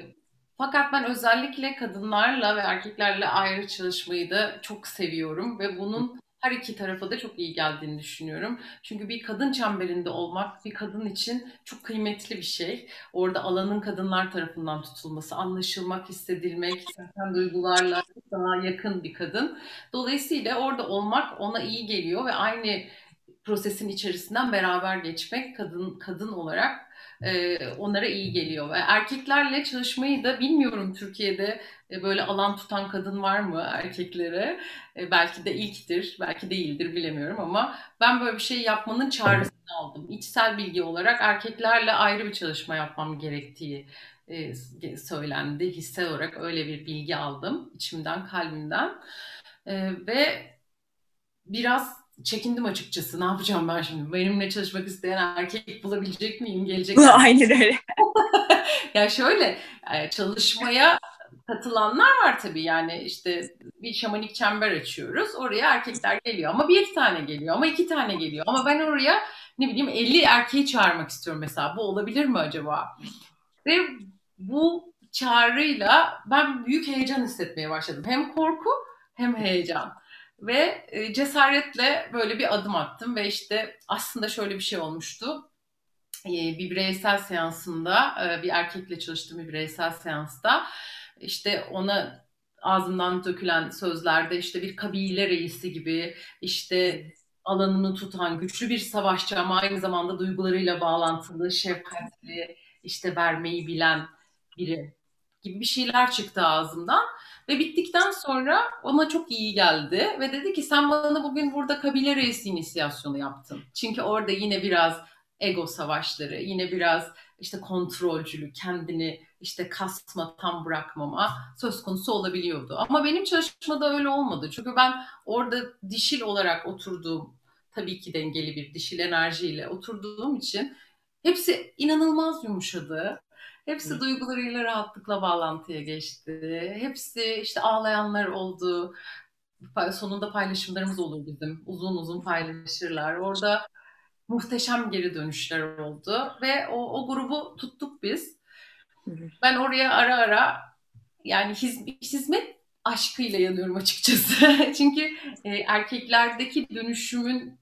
Speaker 2: fakat ben özellikle kadınlarla ve erkeklerle ayrı çalışmayı da çok seviyorum ve bunun her iki tarafa da çok iyi geldiğini düşünüyorum. Çünkü bir kadın çemberinde olmak bir kadın için çok kıymetli bir şey. Orada alanın kadınlar tarafından tutulması, anlaşılmak, hissedilmek, zaten duygularla daha yakın bir kadın. Dolayısıyla orada olmak ona iyi geliyor ve aynı prosesin içerisinden beraber geçmek kadın kadın olarak e, onlara iyi geliyor. Ve erkeklerle çalışmayı da bilmiyorum Türkiye'de e, böyle alan tutan kadın var mı erkeklere? E, belki de ilktir, belki değildir bilemiyorum ama ben böyle bir şey yapmanın çaresini aldım. İçsel bilgi olarak erkeklerle ayrı bir çalışma yapmam gerektiği e, söylendi. Hissel olarak öyle bir bilgi aldım içimden, kalbimden. E, ve biraz çekindim açıkçası. Ne yapacağım ben şimdi? Benimle çalışmak isteyen erkek bulabilecek miyim? Gelecek mi? [laughs]
Speaker 1: Aynen öyle. [laughs]
Speaker 2: ya şöyle e, çalışmaya katılanlar var tabii yani işte bir şamanik çember açıyoruz. Oraya erkekler geliyor ama bir tane geliyor ama iki tane geliyor. Ama ben oraya ne bileyim 50 erkeği çağırmak istiyorum mesela. Bu olabilir mi acaba? Ve bu çağrıyla ben büyük heyecan hissetmeye başladım. Hem korku hem heyecan. Ve e, cesaretle böyle bir adım attım ve işte aslında şöyle bir şey olmuştu. E, bir bireysel seansında, e, bir erkekle çalıştığım bir bireysel seansta işte ona ağzından dökülen sözlerde işte bir kabile reisi gibi işte alanını tutan güçlü bir savaşçı ama aynı zamanda duygularıyla bağlantılı, şefkatli, işte vermeyi bilen biri gibi bir şeyler çıktı ağzımdan. Ve bittikten sonra ona çok iyi geldi ve dedi ki sen bana bugün burada kabile reisi inisiyasyonu yaptın. Çünkü orada yine biraz ego savaşları, yine biraz işte kontrolcülük, kendini işte kasma, tam bırakmama söz konusu olabiliyordu. Ama benim çalışmada öyle olmadı. Çünkü ben orada dişil olarak oturduğum, tabii ki dengeli bir dişil enerjiyle oturduğum için hepsi inanılmaz yumuşadı. Hepsi Hı. duygularıyla rahatlıkla bağlantıya geçti. Hepsi işte ağlayanlar oldu. Sonunda paylaşımlarımız olur bizim. Uzun uzun paylaşırlar. Orada muhteşem geri dönüşler oldu ve o, o grubu tuttuk biz. Ben oraya ara ara yani hiz, hizmet aşkıyla yanıyorum açıkçası. [laughs] Çünkü e, erkeklerdeki dönüşümün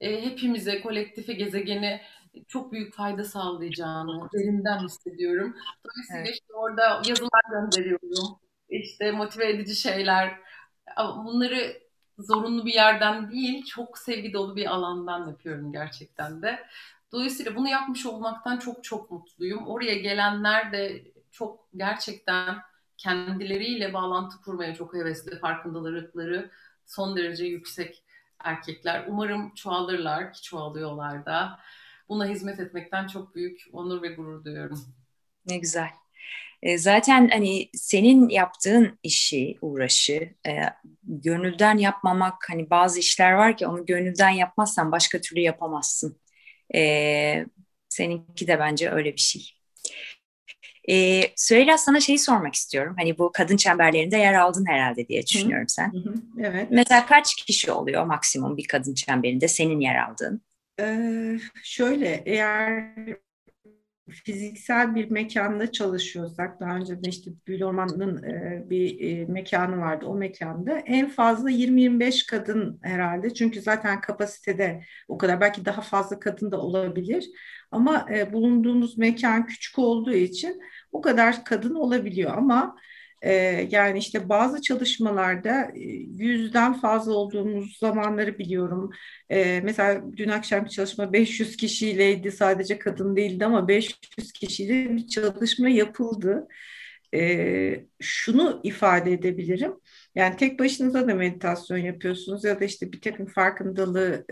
Speaker 2: e, hepimize, kolektife, gezegene çok büyük fayda sağlayacağını derinden hissediyorum. Dolayısıyla evet. işte orada yazılar gönderiyorum. İşte motive edici şeyler. Bunları zorunlu bir yerden değil, çok sevgi dolu bir alandan yapıyorum gerçekten de. Dolayısıyla bunu yapmış olmaktan çok çok mutluyum. Oraya gelenler de çok gerçekten kendileriyle bağlantı kurmaya çok hevesli, farkındalıkları son derece yüksek erkekler. Umarım çoğalırlar ki çoğalıyorlar da. Buna hizmet etmekten çok büyük onur ve gurur duyuyorum.
Speaker 1: Ne güzel. E, zaten hani senin yaptığın işi, uğraşı e, gönülden yapmamak hani bazı işler var ki onu gönülden yapmazsan başka türlü yapamazsın. E, seninki de bence öyle bir şey. E, Süheyla sana şeyi sormak istiyorum. Hani bu kadın çemberlerinde yer aldın herhalde diye düşünüyorum sen. Hı hı,
Speaker 4: evet.
Speaker 1: Mesela kaç kişi oluyor maksimum bir kadın çemberinde senin yer aldığın?
Speaker 4: Ee, şöyle eğer fiziksel bir mekanda çalışıyorsak, daha önce de işte Gülorman'ın e, bir e, mekanı vardı o mekanda en fazla 20-25 kadın herhalde. Çünkü zaten kapasitede o kadar belki daha fazla kadın da olabilir. Ama e, bulunduğumuz mekan küçük olduğu için o kadar kadın olabiliyor ama yani işte bazı çalışmalarda yüzden fazla olduğumuz zamanları biliyorum. Mesela dün akşam bir çalışma [laughs] 500 kişiyleydi sadece kadın değildi ama 500 kişiyle bir çalışma yapıldı. Şunu ifade edebilirim. Yani tek başınıza da meditasyon yapıyorsunuz ya da işte bir takım farkındalığı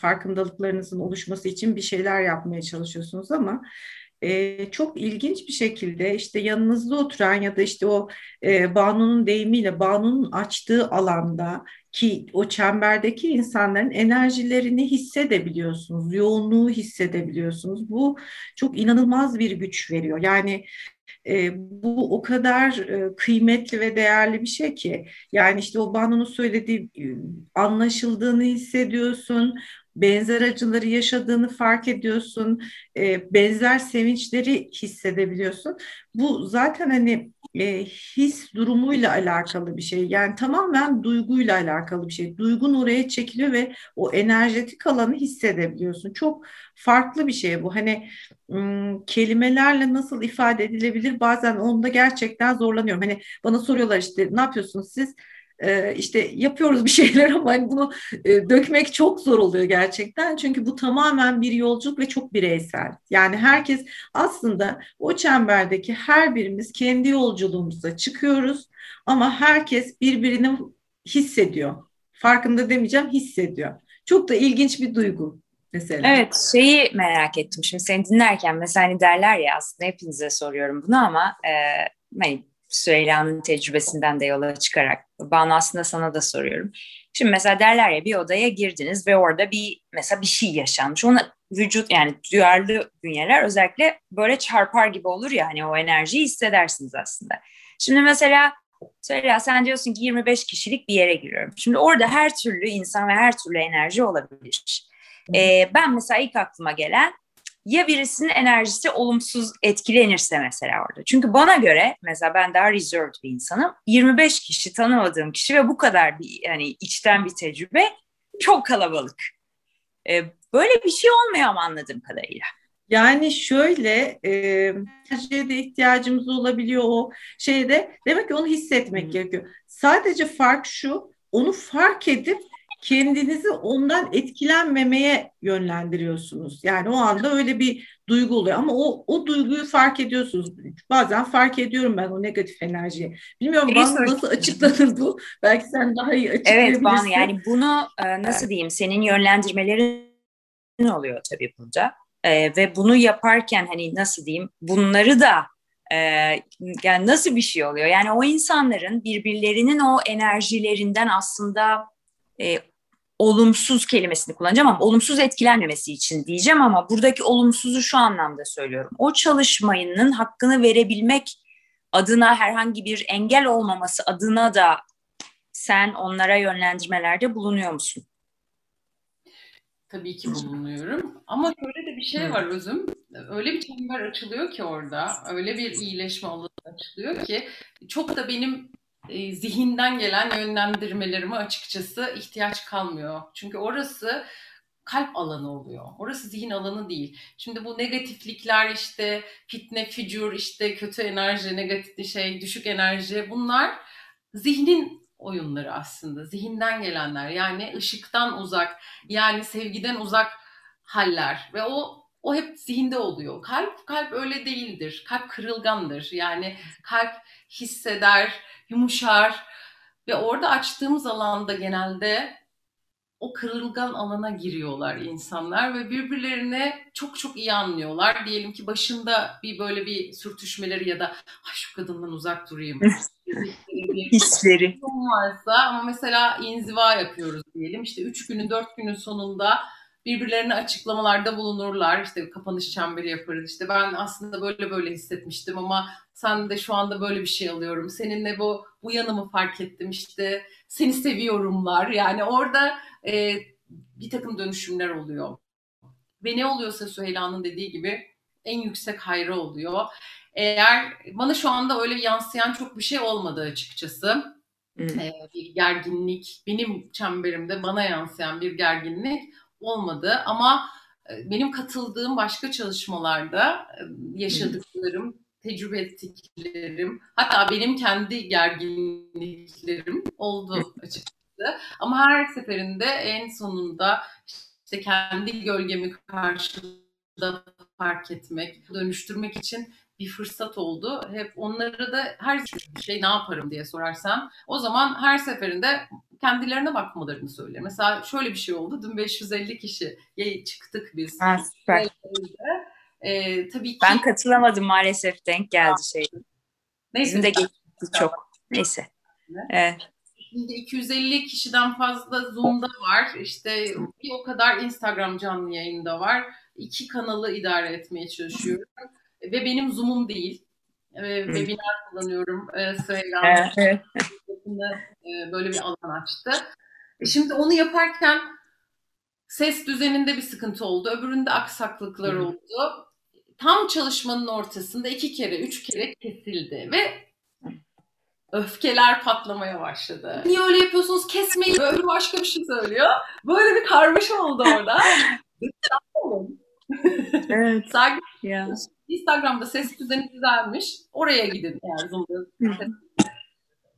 Speaker 4: farkındalıklarınızın oluşması için bir şeyler yapmaya çalışıyorsunuz ama e, çok ilginç bir şekilde işte yanınızda oturan ya da işte o e, Banu'nun deyimiyle Banu'nun açtığı alanda ki o çemberdeki insanların enerjilerini hissedebiliyorsunuz, yoğunluğu hissedebiliyorsunuz. Bu çok inanılmaz bir güç veriyor. Yani e, bu o kadar e, kıymetli ve değerli bir şey ki yani işte o Banu'nun söylediği e, anlaşıldığını hissediyorsun benzer acıları yaşadığını fark ediyorsun, e, benzer sevinçleri hissedebiliyorsun. Bu zaten hani e, his durumuyla alakalı bir şey. Yani tamamen duyguyla alakalı bir şey. Duygun oraya çekiliyor ve o enerjetik alanı hissedebiliyorsun. Çok farklı bir şey bu. Hani kelimelerle nasıl ifade edilebilir? Bazen onda gerçekten zorlanıyorum. Hani bana soruyorlar işte ne yapıyorsunuz siz? E, işte yapıyoruz bir [laughs] şeyler ama hani bunu dökmek çok zor oluyor gerçekten. Çünkü bu tamamen bir yolculuk ve çok bireysel. Yani herkes aslında o çemberdeki her birimiz kendi yolculuğumuza çıkıyoruz ama herkes birbirini hissediyor. Farkında demeyeceğim hissediyor. Çok da ilginç bir duygu mesela.
Speaker 1: Evet şeyi merak ettim şimdi seni dinlerken mesela hani derler ya aslında hepinize soruyorum bunu ama e, hani Süheyla'nın tecrübesinden de yola çıkarak ben aslında sana da soruyorum. Şimdi mesela derler ya bir odaya girdiniz ve orada bir mesela bir şey yaşanmış. Ona vücut yani duyarlı bünyeler özellikle böyle çarpar gibi olur ya hani o enerjiyi hissedersiniz aslında. Şimdi mesela Süheyla sen diyorsun ki 25 kişilik bir yere giriyorum. Şimdi orada her türlü insan ve her türlü enerji olabilir. Ee, ben mesela ilk aklıma gelen ya birisinin enerjisi olumsuz etkilenirse mesela orada. Çünkü bana göre mesela ben daha reserved bir insanım. 25 kişi tanımadığım kişi ve bu kadar bir yani içten bir tecrübe çok kalabalık. Ee, böyle bir şey olmuyor ama anladığım kadarıyla.
Speaker 4: Yani şöyle e, de ihtiyacımız olabiliyor o şeyde. Demek ki onu hissetmek hmm. gerekiyor. Sadece fark şu, onu fark edip kendinizi ondan etkilenmemeye yönlendiriyorsunuz. Yani o anda öyle bir duygu oluyor ama o o duyguyu fark ediyorsunuz. Bazen fark ediyorum ben o negatif enerjiyi. Bilmiyorum bana nasıl açıklanır bu? Belki sen daha iyi açıklayabilirsin.
Speaker 1: Evet Banu yani bunu e, nasıl diyeyim senin yönlendirmelerin oluyor tabii burada. E, ve bunu yaparken hani nasıl diyeyim bunları da e, yani nasıl bir şey oluyor? Yani o insanların birbirlerinin o enerjilerinden aslında e, olumsuz kelimesini kullanacağım ama olumsuz etkilenmemesi için diyeceğim ama buradaki olumsuzu şu anlamda söylüyorum. O çalışmayının hakkını verebilmek adına herhangi bir engel olmaması adına da sen onlara yönlendirmelerde bulunuyor musun?
Speaker 2: Tabii ki bulunuyorum. Ama şöyle de bir şey var Özüm. Öyle bir çember açılıyor ki orada, öyle bir iyileşme alanı açılıyor ki çok da benim e, zihinden gelen yönlendirmelerime açıkçası ihtiyaç kalmıyor. Çünkü orası kalp alanı oluyor. Orası zihin alanı değil. Şimdi bu negatiflikler işte fitne, fücur, işte kötü enerji, negatif şey, düşük enerji bunlar zihnin oyunları aslında. Zihinden gelenler. Yani ışıktan uzak, yani sevgiden uzak haller ve o o hep zihinde oluyor. Kalp kalp öyle değildir. Kalp kırılgandır. Yani kalp hisseder, yumuşar ve orada açtığımız alanda genelde o kırılgan alana giriyorlar insanlar ve birbirlerine çok çok iyi anlıyorlar. Diyelim ki başında bir böyle bir sürtüşmeleri ya da Ay şu kadından uzak durayım. [laughs]
Speaker 1: Hisleri.
Speaker 2: varsa ama mesela inziva yapıyoruz diyelim. İşte üç günün dört günün sonunda birbirlerine açıklamalarda bulunurlar. İşte kapanış çemberi yaparız. İşte ben aslında böyle böyle hissetmiştim ama sen de şu anda böyle bir şey alıyorum. Seninle bu bu yanımı fark ettim. İşte seni seviyorumlar. Yani orada e, bir takım dönüşümler oluyor. Ve ne oluyorsa Süheyla'nın dediği gibi en yüksek hayrı oluyor. Eğer bana şu anda öyle yansıyan çok bir şey olmadı açıkçası. Hmm. Ee, bir gerginlik, benim çemberimde bana yansıyan bir gerginlik olmadı ama e, benim katıldığım başka çalışmalarda e, yaşadıklarım, tecrübe ettiklerim, hatta benim kendi gerginliklerim oldu açıkçası. Ama her seferinde en sonunda işte kendi gölgemi karşıda fark etmek, dönüştürmek için bir fırsat oldu. Hep onları da her şey ne yaparım diye sorarsam o zaman her seferinde kendilerine bakmalarını söyler. Mesela şöyle bir şey oldu. Dün 550 kişi çıktık biz.
Speaker 1: Ha, süper.
Speaker 2: Ee, tabii ki...
Speaker 1: Ben katılamadım maalesef denk geldi şey. Neyse. Bizim de geçti çok. Neyse. Evet.
Speaker 2: Şimdi 250 kişiden fazla Zoom'da var. İşte bir o kadar Instagram canlı yayında var. İki kanalı idare etmeye çalışıyorum. Ve benim Zoom'um değil. Ee, webinar kullanıyorum. Ee, Instagram. E, böyle bir alan açtı. E şimdi onu yaparken ses düzeninde bir sıkıntı oldu. Öbüründe aksaklıklar oldu. Tam çalışmanın ortasında iki kere, üç kere kesildi ve öfkeler patlamaya başladı. Niye öyle yapıyorsunuz? Kesmeyin. Öbürü başka bir şey söylüyor. Böyle bir karmaşa oldu orada. [laughs] evet. Sanki ya. Instagram'da ses düzeni düzelmiş. Oraya gidin eğer Zoom'da.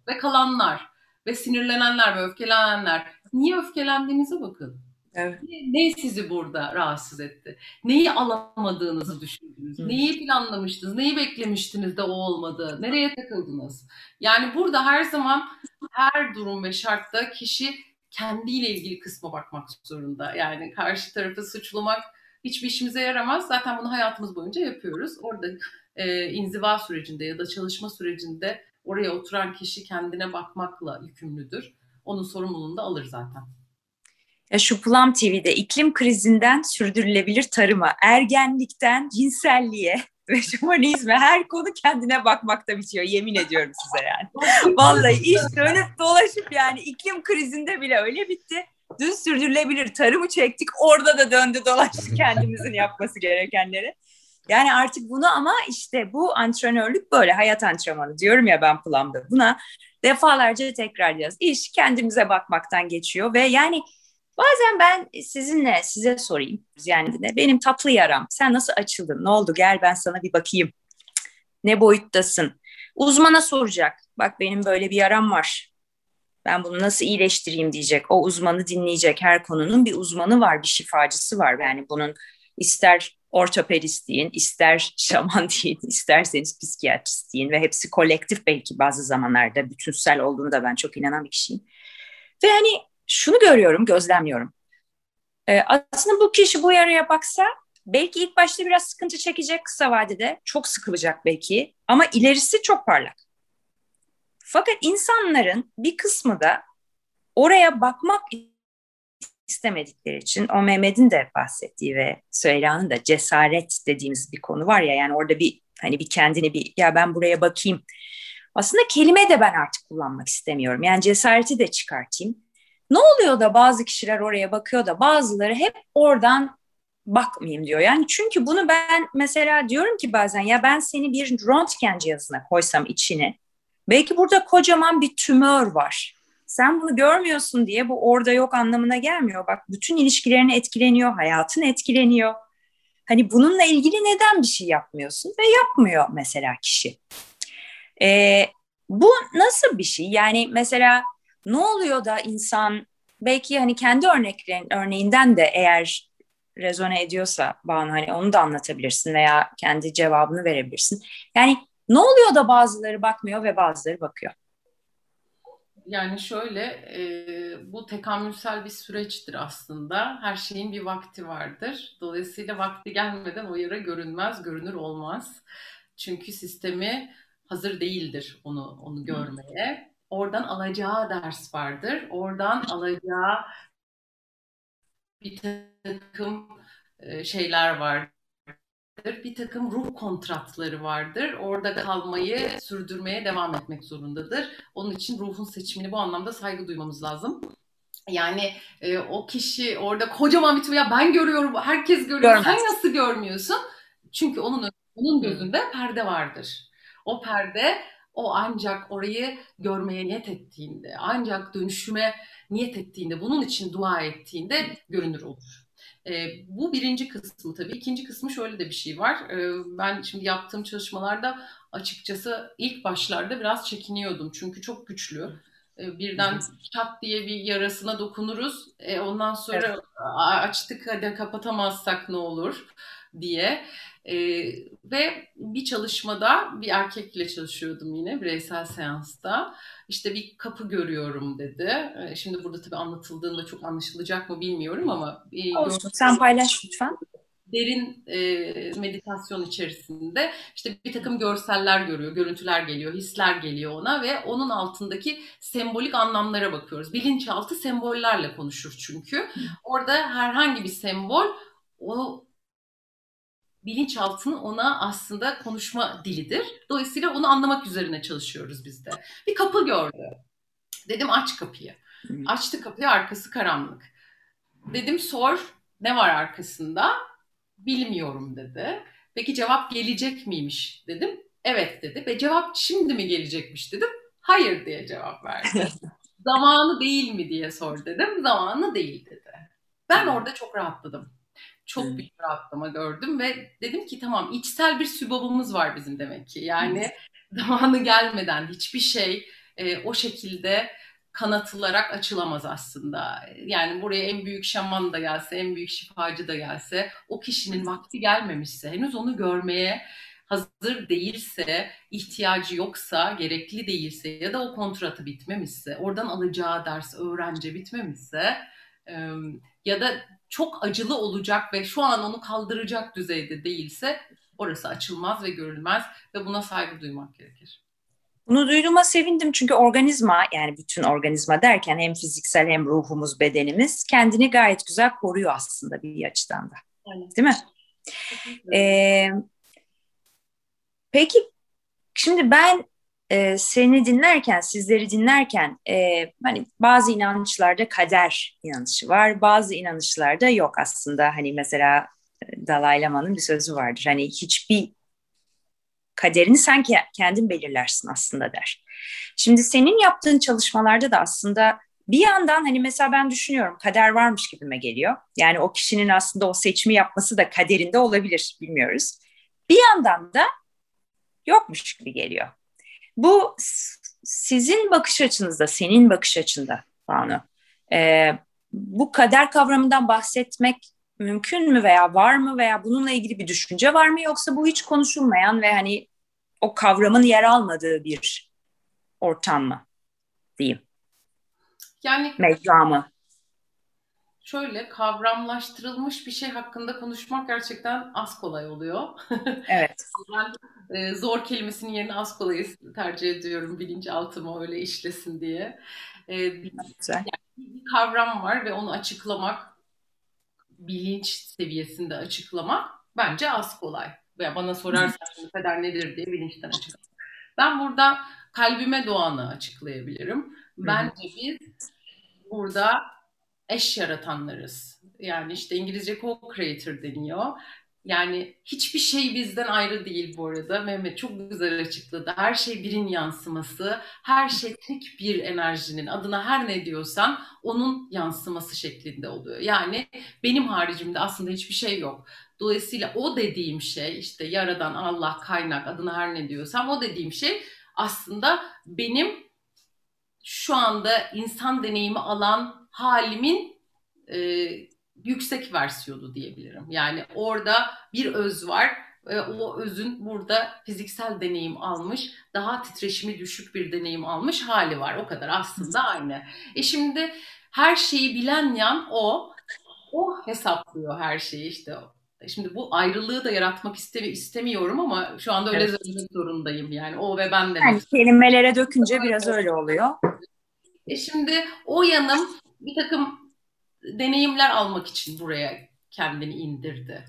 Speaker 2: ve kalanlar ve sinirlenenler ve öfkelenenler. Niye öfkelendiğinize bakın. Evet. Ne, sizi burada rahatsız etti? Neyi alamadığınızı düşündünüz? Hı. Neyi planlamıştınız? Neyi beklemiştiniz de o olmadı? Nereye takıldınız? Yani burada her zaman her durum ve şartta kişi kendiyle ilgili kısma bakmak zorunda. Yani karşı tarafı suçlamak hiçbir işimize yaramaz. Zaten bunu hayatımız boyunca yapıyoruz. Orada e, inziva sürecinde ya da çalışma sürecinde oraya oturan kişi kendine bakmakla yükümlüdür. Onun sorumluluğunu da alır zaten.
Speaker 1: Ya şu Plum TV'de iklim krizinden sürdürülebilir tarıma, ergenlikten cinselliğe ve [laughs] şamanizme her konu kendine bakmakta bitiyor. Yemin ediyorum size yani. [laughs] Vallahi iş dönüp dolaşıp yani iklim krizinde bile öyle bitti. Dün sürdürülebilir tarımı çektik. Orada da döndü dolaştı [laughs] kendimizin yapması gerekenleri. Yani artık bunu ama işte bu antrenörlük böyle hayat antrenmanı diyorum ya ben Plum'da. Buna defalarca tekrarlayacağız. İş kendimize bakmaktan geçiyor ve yani Bazen ben sizinle size sorayım. Yani de benim tatlı yaram. Sen nasıl açıldın? Ne oldu? Gel ben sana bir bakayım. Ne boyuttasın? Uzmana soracak. Bak benim böyle bir yaram var. Ben bunu nasıl iyileştireyim diyecek. O uzmanı dinleyecek. Her konunun bir uzmanı var, bir şifacısı var. Yani bunun ister ortopedist ister [laughs] şaman deyin, isterseniz psikiyatrist ve hepsi kolektif belki bazı zamanlarda bütünsel olduğunu da ben çok inanan bir kişiyim. Ve hani şunu görüyorum, gözlemliyorum. Ee, aslında bu kişi bu yaraya baksa belki ilk başta biraz sıkıntı çekecek kısa vadede. Çok sıkılacak belki ama ilerisi çok parlak. Fakat insanların bir kısmı da oraya bakmak istemedikleri için o Mehmet'in de bahsettiği ve Süheyla'nın da cesaret dediğimiz bir konu var ya yani orada bir hani bir kendini bir ya ben buraya bakayım. Aslında kelime de ben artık kullanmak istemiyorum. Yani cesareti de çıkartayım. Ne oluyor da bazı kişiler oraya bakıyor da bazıları hep oradan bakmayayım diyor. Yani çünkü bunu ben mesela diyorum ki bazen ya ben seni bir röntgen cihazına koysam içine belki burada kocaman bir tümör var. Sen bunu görmüyorsun diye bu orada yok anlamına gelmiyor. Bak bütün ilişkilerini etkileniyor, hayatın etkileniyor. Hani bununla ilgili neden bir şey yapmıyorsun ve yapmıyor mesela kişi. Ee, bu nasıl bir şey? Yani mesela ne oluyor da insan belki hani kendi örneklerin örneğinden de eğer rezone ediyorsa Banu hani onu da anlatabilirsin veya kendi cevabını verebilirsin. Yani ne oluyor da bazıları bakmıyor ve bazıları bakıyor?
Speaker 2: Yani şöyle, e, bu tekamülsel bir süreçtir aslında. Her şeyin bir vakti vardır. Dolayısıyla vakti gelmeden o yara görünmez, görünür olmaz. Çünkü sistemi hazır değildir onu onu görmeye. Oradan alacağı ders vardır. Oradan alacağı bir takım şeyler vardır. Bir takım ruh kontratları vardır. Orada kalmayı, sürdürmeye devam etmek zorundadır. Onun için ruhun seçimini bu anlamda saygı duymamız lazım. Yani e, o kişi orada kocaman bir ya ben görüyorum, herkes görüyor. Görmez. Sen nasıl görmüyorsun? Çünkü onun onun gözünde perde vardır. O perde o ancak orayı görmeye niyet ettiğinde, ancak dönüşüme niyet ettiğinde, bunun için dua ettiğinde görünür olur. E, bu birinci kısmı tabii. İkinci kısmı şöyle de bir şey var. E, ben şimdi yaptığım çalışmalarda açıkçası ilk başlarda biraz çekiniyordum. Çünkü çok güçlü. E, birden çat diye bir yarasına dokunuruz. E, ondan sonra evet. açtık hadi kapatamazsak ne olur diye. E, ve bir çalışmada bir erkekle çalışıyordum yine bireysel seansta. İşte bir kapı görüyorum dedi. E, şimdi burada tabii anlatıldığında çok anlaşılacak mı bilmiyorum ama.
Speaker 1: E, Olsun sen paylaş lütfen.
Speaker 2: Derin e, meditasyon içerisinde işte bir takım görseller görüyor, görüntüler geliyor, hisler geliyor ona ve onun altındaki sembolik anlamlara bakıyoruz. Bilinçaltı sembollerle konuşur çünkü. Orada herhangi bir sembol o bilinçaltının ona aslında konuşma dilidir. Dolayısıyla onu anlamak üzerine çalışıyoruz biz de. Bir kapı gördü. Dedim aç kapıyı. Açtı kapıyı arkası karanlık. Dedim sor ne var arkasında? Bilmiyorum dedi. Peki cevap gelecek miymiş dedim. Evet dedi. Ve cevap şimdi mi gelecekmiş dedim. Hayır diye cevap verdi. [laughs] Zamanı değil mi diye sor dedim. Zamanı değil dedi. Ben orada çok rahatladım çok hmm. büyük rahatlama gördüm ve dedim ki tamam içsel bir sübabımız var bizim demek ki. Yani [laughs] zamanı gelmeden hiçbir şey e, o şekilde kanatılarak açılamaz aslında. Yani buraya en büyük şaman da gelse, en büyük şifacı da gelse, o kişinin vakti gelmemişse, henüz onu görmeye hazır değilse, ihtiyacı yoksa, gerekli değilse ya da o kontratı bitmemişse, oradan alacağı ders, öğrence bitmemişse ya da çok acılı olacak ve şu an onu kaldıracak düzeyde değilse orası açılmaz ve görülmez ve buna saygı duymak gerekir.
Speaker 1: Bunu duyduğuma sevindim çünkü organizma yani bütün organizma derken hem fiziksel hem ruhumuz, bedenimiz kendini gayet güzel koruyor aslında bir açıdan da. Aynen. Değil mi? Ee, peki şimdi ben e, seni dinlerken, sizleri dinlerken e, hani bazı inanışlarda kader inanışı var, bazı inanışlarda yok aslında. Hani mesela e, Dalai Lama'nın bir sözü vardır. Hani hiçbir kaderini sen kendin belirlersin aslında der. Şimdi senin yaptığın çalışmalarda da aslında bir yandan hani mesela ben düşünüyorum kader varmış gibime geliyor. Yani o kişinin aslında o seçimi yapması da kaderinde olabilir bilmiyoruz. Bir yandan da yokmuş gibi geliyor. Bu sizin bakış açınızda, senin bakış açında Banu. E, bu kader kavramından bahsetmek mümkün mü veya var mı veya bununla ilgili bir düşünce var mı yoksa bu hiç konuşulmayan ve hani o kavramın yer almadığı bir ortam mı diyeyim?
Speaker 2: Yani
Speaker 1: mecra mı?
Speaker 2: Şöyle kavramlaştırılmış bir şey hakkında konuşmak gerçekten az kolay oluyor. [laughs]
Speaker 1: Evet.
Speaker 2: ben e, zor kelimesinin yerine az kolayı tercih ediyorum bilinçaltıma öyle işlesin diye. E, Güzel. Yani bir kavram var ve onu açıklamak, bilinç seviyesinde açıklamak bence az kolay. Veya bana sorarsan kader nedir diye bilinçten açıklamak. Ben burada kalbime doğanı açıklayabilirim. Bence biz burada eş yaratanlarız. Yani işte İngilizce co-creator deniyor. Yani hiçbir şey bizden ayrı değil bu arada. Mehmet çok güzel açıkladı. Her şey birin yansıması. Her şey tek bir enerjinin adına her ne diyorsan onun yansıması şeklinde oluyor. Yani benim haricimde aslında hiçbir şey yok. Dolayısıyla o dediğim şey işte yaradan Allah kaynak adına her ne diyorsam o dediğim şey aslında benim şu anda insan deneyimi alan halimin e, yüksek versiyonu diyebilirim. Yani orada bir öz var ve o özün burada fiziksel deneyim almış, daha titreşimi düşük bir deneyim almış hali var. O kadar aslında aynı. E şimdi her şeyi bilen yan o, o hesaplıyor her şeyi işte. Şimdi bu ayrılığı da yaratmak istemi istemiyorum ama şu anda öyle evet. söylemek zorundayım yani o ve ben demek.
Speaker 1: Yani kelimelere dökünce biraz öyle oluyor.
Speaker 2: E şimdi o yanım bir takım deneyimler almak için buraya kendini indirdi.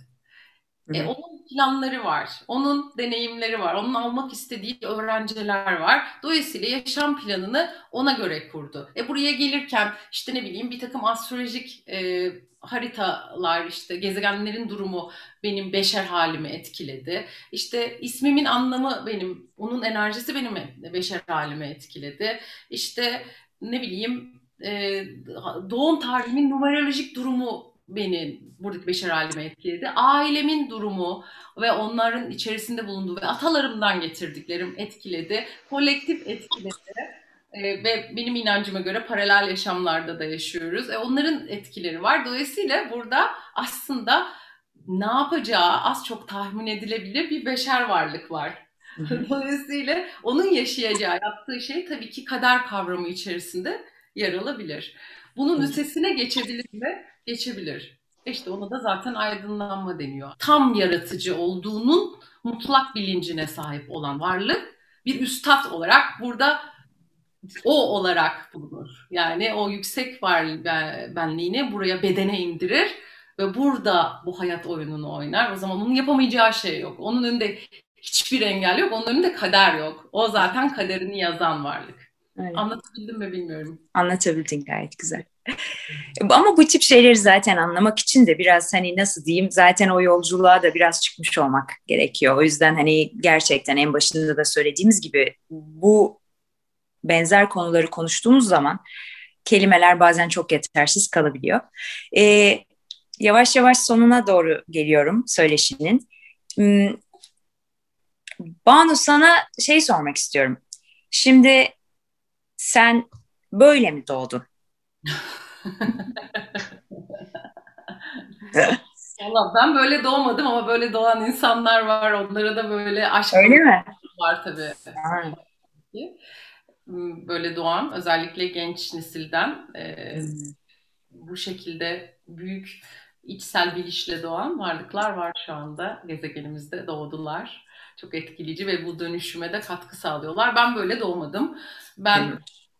Speaker 2: E, onun planları var, onun deneyimleri var, onun almak istediği öğrenciler var. Dolayısıyla yaşam planını ona göre kurdu. E buraya gelirken işte ne bileyim bir takım astrolojik e, haritalar, işte gezegenlerin durumu benim beşer halimi etkiledi. İşte ismimin anlamı benim, onun enerjisi benim beşer halimi etkiledi. İşte ne bileyim e, doğum tarihimin numerolojik durumu beni buradaki beşer halime etkiledi. Ailemin durumu ve onların içerisinde bulunduğu ve atalarımdan getirdiklerim etkiledi. Kolektif etkiledi. E, ve benim inancıma göre paralel yaşamlarda da yaşıyoruz. E, onların etkileri var. Dolayısıyla burada aslında ne yapacağı az çok tahmin edilebilir bir beşer varlık var. [laughs] Dolayısıyla onun yaşayacağı, yaptığı şey tabii ki kader kavramı içerisinde yer alabilir. Bunun ötesine geçebilir mi? Geçebilir. İşte ona da zaten aydınlanma deniyor. Tam yaratıcı olduğunun mutlak bilincine sahip olan varlık bir üstad olarak burada o olarak bulunur. Yani o yüksek var benliğini buraya bedene indirir ve burada bu hayat oyununu oynar. O zaman onun yapamayacağı şey yok. Onun önünde hiçbir engel yok. Onun önünde kader yok. O zaten kaderini yazan varlık. Anlatabildim mi bilmiyorum.
Speaker 1: Anlatabildin gayet güzel. [laughs] Ama bu tip şeyleri zaten anlamak için de biraz hani nasıl diyeyim zaten o yolculuğa da biraz çıkmış olmak gerekiyor. O yüzden hani gerçekten en başında da söylediğimiz gibi bu benzer konuları konuştuğumuz zaman kelimeler bazen çok yetersiz kalabiliyor. Ee, yavaş yavaş sonuna doğru geliyorum söyleşinin. Hmm, Banu sana şey sormak istiyorum. Şimdi sen böyle mi doğdun?
Speaker 2: Valla ben böyle doğmadım ama böyle doğan insanlar var. Onlara da böyle aşk
Speaker 1: Öyle mi?
Speaker 2: var tabii. Böyle doğan özellikle genç nesilden e, hmm. bu şekilde büyük içsel bilişle doğan varlıklar var şu anda gezegenimizde doğdular. Çok etkileyici ve bu dönüşüme de katkı sağlıyorlar. Ben böyle doğmadım. Ben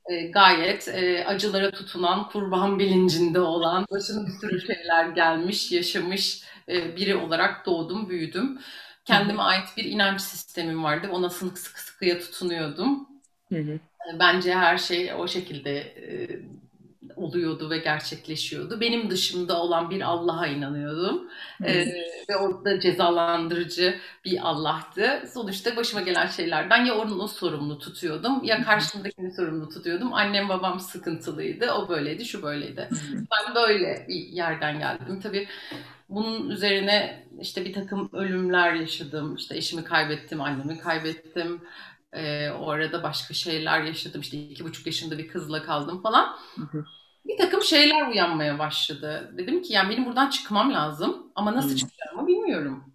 Speaker 2: e, gayet e, acılara tutunan, kurban bilincinde olan, başına bir sürü şeyler gelmiş, yaşamış e, biri olarak doğdum, büyüdüm. Kendime ait bir inanç sistemim vardı. Ona sıkı sıkı sıkıya tutunuyordum. Hı hı. Bence her şey o şekilde e, oluyordu ve gerçekleşiyordu. Benim dışımda olan bir Allah'a inanıyordum. Ee, ve o da cezalandırıcı bir Allah'tı. Sonuçta başıma gelen şeylerden ya onu sorumlu tutuyordum ya karşımdakini sorumlu tutuyordum. Annem babam sıkıntılıydı. O böyleydi, şu böyleydi. Ben böyle bir yerden geldim. Tabii bunun üzerine işte bir takım ölümler yaşadım. İşte eşimi kaybettim, annemi kaybettim. Ee, o arada başka şeyler yaşadım. İşte iki buçuk yaşında bir kızla kaldım falan. Hı hı bir takım şeyler uyanmaya başladı. Dedim ki yani benim buradan çıkmam lazım ama nasıl hmm. çıkacağımı bilmiyorum.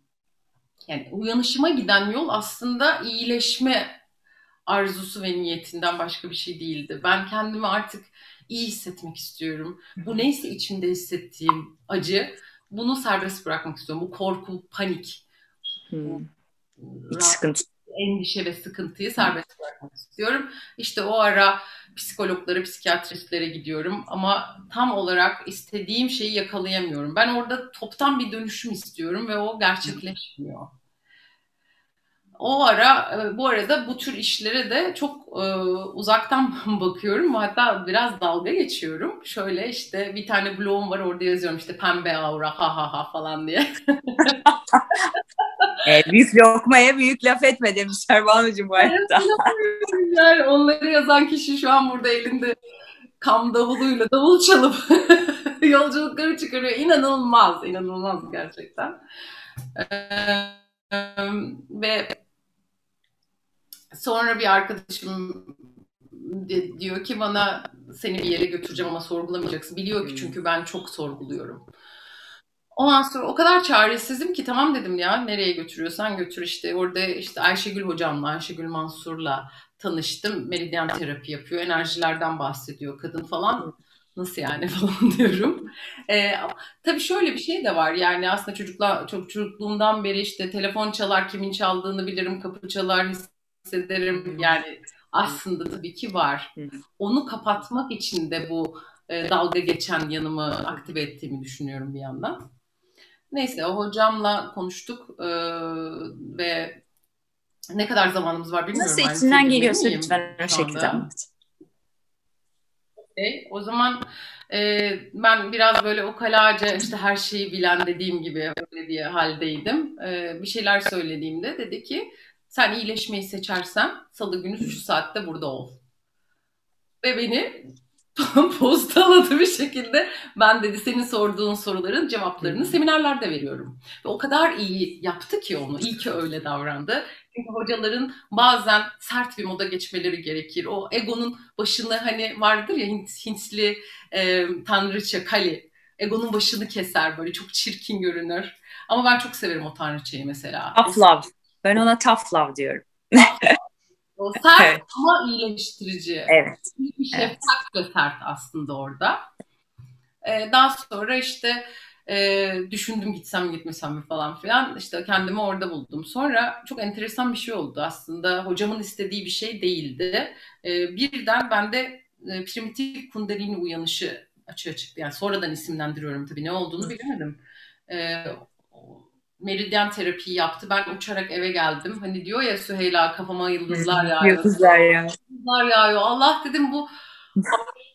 Speaker 2: Yani uyanışıma giden yol aslında iyileşme arzusu ve niyetinden başka bir şey değildi. Ben kendimi artık iyi hissetmek istiyorum. Bu neyse içimde hissettiğim acı bunu serbest bırakmak istiyorum. Bu korku, panik, hmm.
Speaker 1: Hiç sıkıntı.
Speaker 2: endişe ve sıkıntıyı serbest bırakmak istiyorum. İşte o ara psikologlara, psikiyatristlere gidiyorum ama tam olarak istediğim şeyi yakalayamıyorum. Ben orada toptan bir dönüşüm istiyorum ve o gerçekleşmiyor. o ara e, bu arada bu tür işlere de çok e, uzaktan [laughs] bakıyorum. Hatta biraz dalga geçiyorum. Şöyle işte bir tane blogum var orada yazıyorum işte pembe aura ha ha ha falan diye. [laughs]
Speaker 1: e, büyük lokmaya büyük laf etme demişler Banu'cum bu arada.
Speaker 2: yani onları yazan kişi şu an burada elinde kam davuluyla davul çalıp [laughs] yolculukları çıkarıyor. İnanılmaz, inanılmaz gerçekten. Ee, ve sonra bir arkadaşım diyor ki bana seni bir yere götüreceğim ama sorgulamayacaksın. Biliyor ki çünkü ben çok sorguluyorum. Ondan sonra o kadar çaresizim ki tamam dedim ya nereye götürüyorsan götür işte. Orada işte Ayşegül hocamla, Ayşegül Mansur'la tanıştım. Meridyen terapi yapıyor. Enerjilerden bahsediyor kadın falan. Nasıl yani [laughs] falan diyorum. Ee, tabii şöyle bir şey de var. Yani aslında çocuklar çok çocukluğumdan beri işte telefon çalar kimin çaldığını bilirim, kapı çalar hissederim. Yani aslında tabii ki var. Onu kapatmak için de bu e, dalga geçen yanımı aktive ettiğimi düşünüyorum bir yandan. Neyse o hocamla konuştuk e, ve ne kadar zamanımız var bilmiyorum.
Speaker 1: Nasıl içinden geliyorsa lütfen o şekilde anlat.
Speaker 2: Okay. O zaman e, ben biraz böyle ukalaca işte her şeyi bilen dediğim gibi öyle diye haldeydim. E, bir şeyler söylediğimde dedi ki sen iyileşmeyi seçersen salı günü şu saatte burada ol. Ve beni postaladı bir şekilde ben dedi senin sorduğun soruların cevaplarını seminerlerde veriyorum. Ve o kadar iyi yaptı ki onu. İyi ki öyle davrandı. Çünkü hocaların bazen sert bir moda geçmeleri gerekir. O egonun başını hani vardır ya Hint, Hintli e, tanrıça Kali. Egonun başını keser böyle çok çirkin görünür. Ama ben çok severim o tanrıçayı mesela.
Speaker 1: Tough love. Ben ona tough love diyorum.
Speaker 2: O sert evet. ama iyileştirici.
Speaker 1: Evet.
Speaker 2: Bir şefkat evet. ve sert aslında orada. Ee, daha sonra işte e, düşündüm gitsem gitmesem mi falan filan. İşte kendimi orada buldum. Sonra çok enteresan bir şey oldu aslında. Hocamın istediği bir şey değildi. E, birden bende e, primitif kundalini uyanışı açığa çıktı. Yani sonradan isimlendiriyorum tabii ne olduğunu bilemedim. E, meridyen terapiyi yaptı. Ben uçarak eve geldim. Hani diyor ya Süheyla kafama yıldızlar yağıyor.
Speaker 1: Yıldızlar yağıyor.
Speaker 2: Yıldızlar yağıyor. Allah dedim bu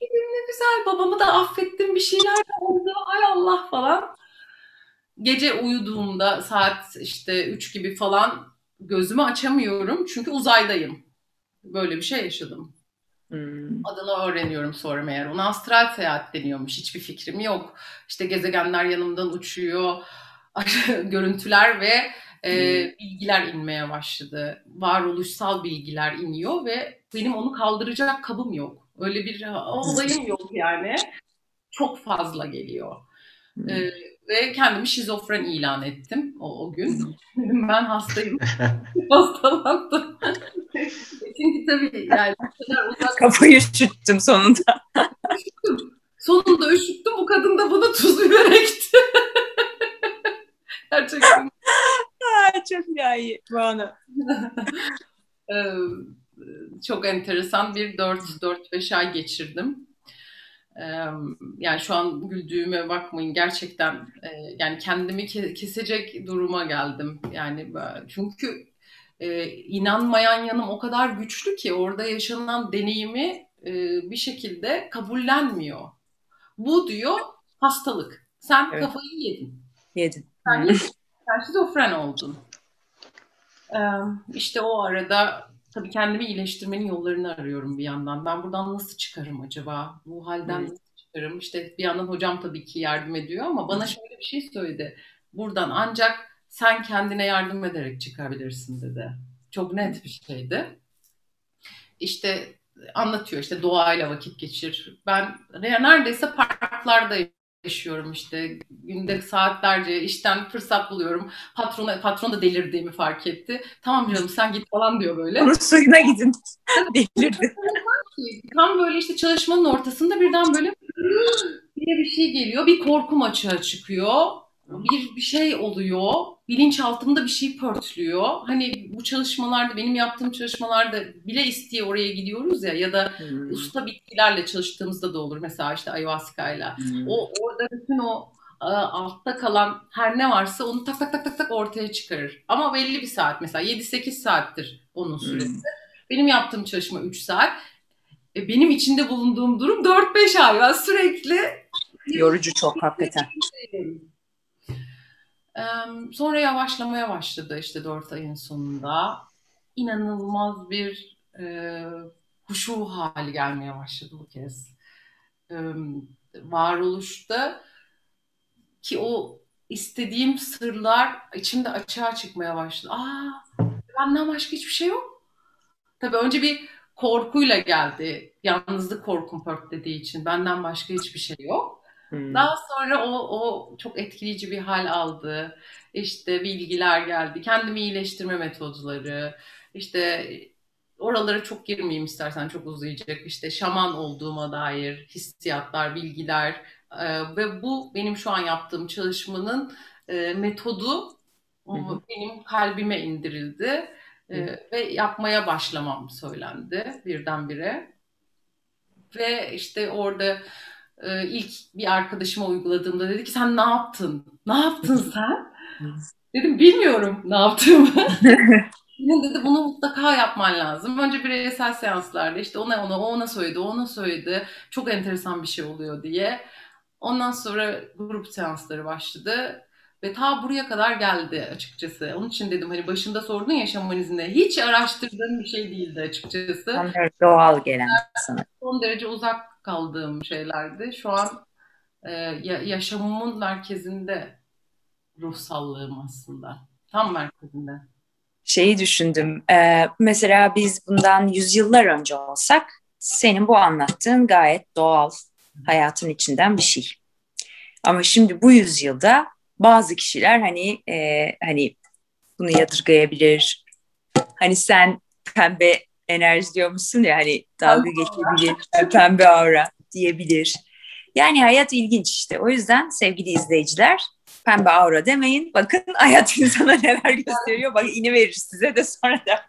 Speaker 2: dedim ne güzel babamı da affettim bir şeyler oldu. Ay Allah falan. Gece uyuduğumda saat işte 3 gibi falan gözümü açamıyorum. Çünkü uzaydayım. Böyle bir şey yaşadım. Hmm. Adını öğreniyorum sonra meğer. Ona astral seyahat deniyormuş. Hiçbir fikrim yok. İşte gezegenler yanımdan uçuyor. [laughs] görüntüler ve e, bilgiler inmeye başladı. Varoluşsal bilgiler iniyor ve benim onu kaldıracak kabım yok. Öyle bir olayım yok yani. Çok fazla geliyor. Hmm. E, ve kendimi şizofren ilan ettim o, o gün. [laughs] Ben hastayım. [laughs] Hastalandım. Çünkü tabii yani
Speaker 1: uzak... Kafayı üşüttüm sonunda.
Speaker 2: Sonunda üşüttüm. Bu kadın da bana tuz biber ekti. [laughs] Gerçekten.
Speaker 1: Ay, çok iyi bana. [laughs]
Speaker 2: çok enteresan bir 4-5 ay geçirdim. Yani şu an güldüğüme bakmayın gerçekten yani kendimi kesecek duruma geldim. Yani çünkü inanmayan yanım o kadar güçlü ki orada yaşanan deneyimi bir şekilde kabullenmiyor. Bu diyor hastalık. Sen evet. kafayı yedin.
Speaker 1: Yedin.
Speaker 2: Sen şizofren oldun. İşte o arada tabii kendimi iyileştirmenin yollarını arıyorum bir yandan. Ben buradan nasıl çıkarım acaba? Bu halden nasıl çıkarım? İşte bir yandan hocam tabii ki yardım ediyor ama bana şöyle bir şey söyledi. Buradan ancak sen kendine yardım ederek çıkabilirsin dedi. Çok net bir şeydi. İşte anlatıyor işte doğayla vakit geçir. Ben neredeyse parklardayım yaşıyorum işte. Günde saatlerce işten fırsat buluyorum. Patrona, patron da delirdiğimi fark etti. Tamam canım sen git falan diyor böyle.
Speaker 1: Onun suyuna gidin. Delirdi.
Speaker 2: Tam böyle işte çalışmanın ortasında birden böyle [gasps] diye bir şey geliyor. Bir korkum açığa çıkıyor. Bir, bir şey oluyor. Bilinçaltımda bir şey pörtlüyor. Hani bu çalışmalarda, benim yaptığım çalışmalarda bile isteye oraya gidiyoruz ya ya da hmm. usta bitkilerle çalıştığımızda da olur. Mesela işte ayahuasca ile. Hmm. O orada bütün o altta kalan her ne varsa onu tak tak tak tak tak ortaya çıkarır. Ama belli bir saat mesela 7-8 saattir onun süresi. Hmm. Benim yaptığım çalışma 3 saat. E, benim içinde bulunduğum durum 4-5 ay. Ben sürekli
Speaker 1: yorucu çok hakikaten.
Speaker 2: Sonra yavaşlamaya başladı işte 4 ayın sonunda. İnanılmaz bir e, huşu hali gelmeye başladı bu kez. E, varoluşta ki o istediğim sırlar içimde açığa çıkmaya başladı. Aa, benden başka hiçbir şey yok. Tabii önce bir korkuyla geldi. Yalnızlık korkum dediği için benden başka hiçbir şey yok. Hmm. Daha sonra o, o çok etkileyici bir hal aldı. İşte bilgiler geldi. Kendimi iyileştirme metodları. İşte oralara çok girmeyeyim istersen çok uzayacak. İşte şaman olduğuma dair hissiyatlar, bilgiler e, ve bu benim şu an yaptığım çalışmanın e, metodu hı benim kalbime indirildi e, ve yapmaya başlamam söylendi birdenbire. Ve işte orada e, ilk bir arkadaşıma uyguladığımda dedi ki sen ne yaptın? Ne yaptın [laughs] sen? Dedim bilmiyorum ne yaptığımı. [laughs] Yine dedi bunu mutlaka yapman lazım. Önce bireysel seanslarda işte ona ona ona söyledi, ona söyledi. Çok enteresan bir şey oluyor diye. Ondan sonra grup seansları başladı. Ve ta buraya kadar geldi açıkçası. Onun için dedim hani başında sordun ya şamanizmde. Hiç araştırdığım bir şey değildi açıkçası.
Speaker 1: Son doğal gelen sana.
Speaker 2: Son derece uzak kaldığım şeylerdi. Şu an e, yaşamımın merkezinde ruhsallığım aslında. Tam merkezinde.
Speaker 1: Şeyi düşündüm. E, mesela biz bundan yüzyıllar önce olsak senin bu anlattığın gayet doğal hayatın içinden bir şey. Ama şimdi bu yüzyılda bazı kişiler hani e, hani bunu yadırgayabilir. Hani sen pembe enerji diyormuşsun ya hani dalga geçebilir, pembe aura diyebilir. Yani hayat ilginç işte. O yüzden sevgili izleyiciler pembe aura demeyin. Bakın [laughs] hayat insana neler gösteriyor. Bak ini verir size de sonra da.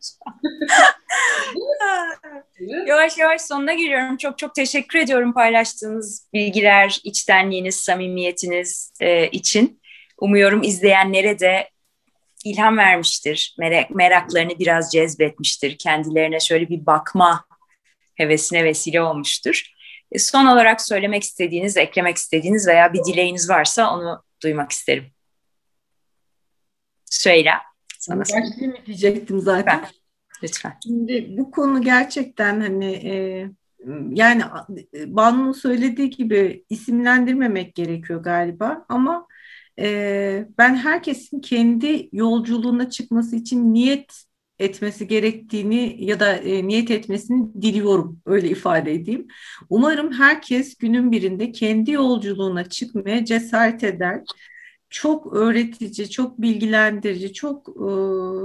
Speaker 1: [laughs] yavaş yavaş sonuna geliyorum. Çok çok teşekkür ediyorum paylaştığınız bilgiler, içtenliğiniz, samimiyetiniz e, için. Umuyorum izleyenlere de ilham vermiştir. Merak, meraklarını biraz cezbetmiştir. Kendilerine şöyle bir bakma hevesine vesile olmuştur. E, son olarak söylemek istediğiniz, eklemek istediğiniz veya bir dileğiniz varsa onu duymak isterim. Söyle.
Speaker 4: Sana Başlayayım diyecektim zaten.
Speaker 1: Lütfen. Lütfen.
Speaker 4: Şimdi bu konu gerçekten hani e, yani Banu'nun söylediği gibi isimlendirmemek gerekiyor galiba ama ben herkesin kendi yolculuğuna çıkması için niyet etmesi gerektiğini ya da e, niyet etmesini diliyorum öyle ifade edeyim. Umarım herkes günün birinde kendi yolculuğuna çıkmaya cesaret eder çok öğretici, çok bilgilendirici, çok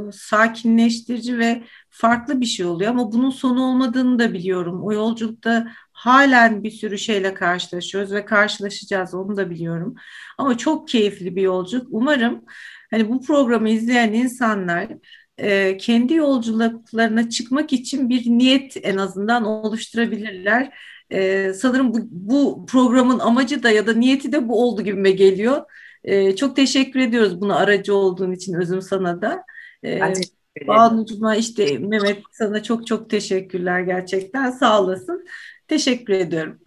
Speaker 4: e, sakinleştirici ve farklı bir şey oluyor. Ama bunun sonu olmadığını da biliyorum. O yolculukta halen bir sürü şeyle karşılaşıyoruz ve karşılaşacağız onu da biliyorum. Ama çok keyifli bir yolculuk. Umarım hani bu programı izleyen insanlar e, kendi yolculuklarına çıkmak için bir niyet en azından oluşturabilirler. E, sanırım bu, bu programın amacı da ya da niyeti de bu oldu gibime geliyor. E, çok teşekkür ediyoruz buna aracı olduğun için özüm sana da. E, Banu'cuma işte Mehmet sana çok çok teşekkürler gerçekten sağ olasın. Teşekkür ediyorum.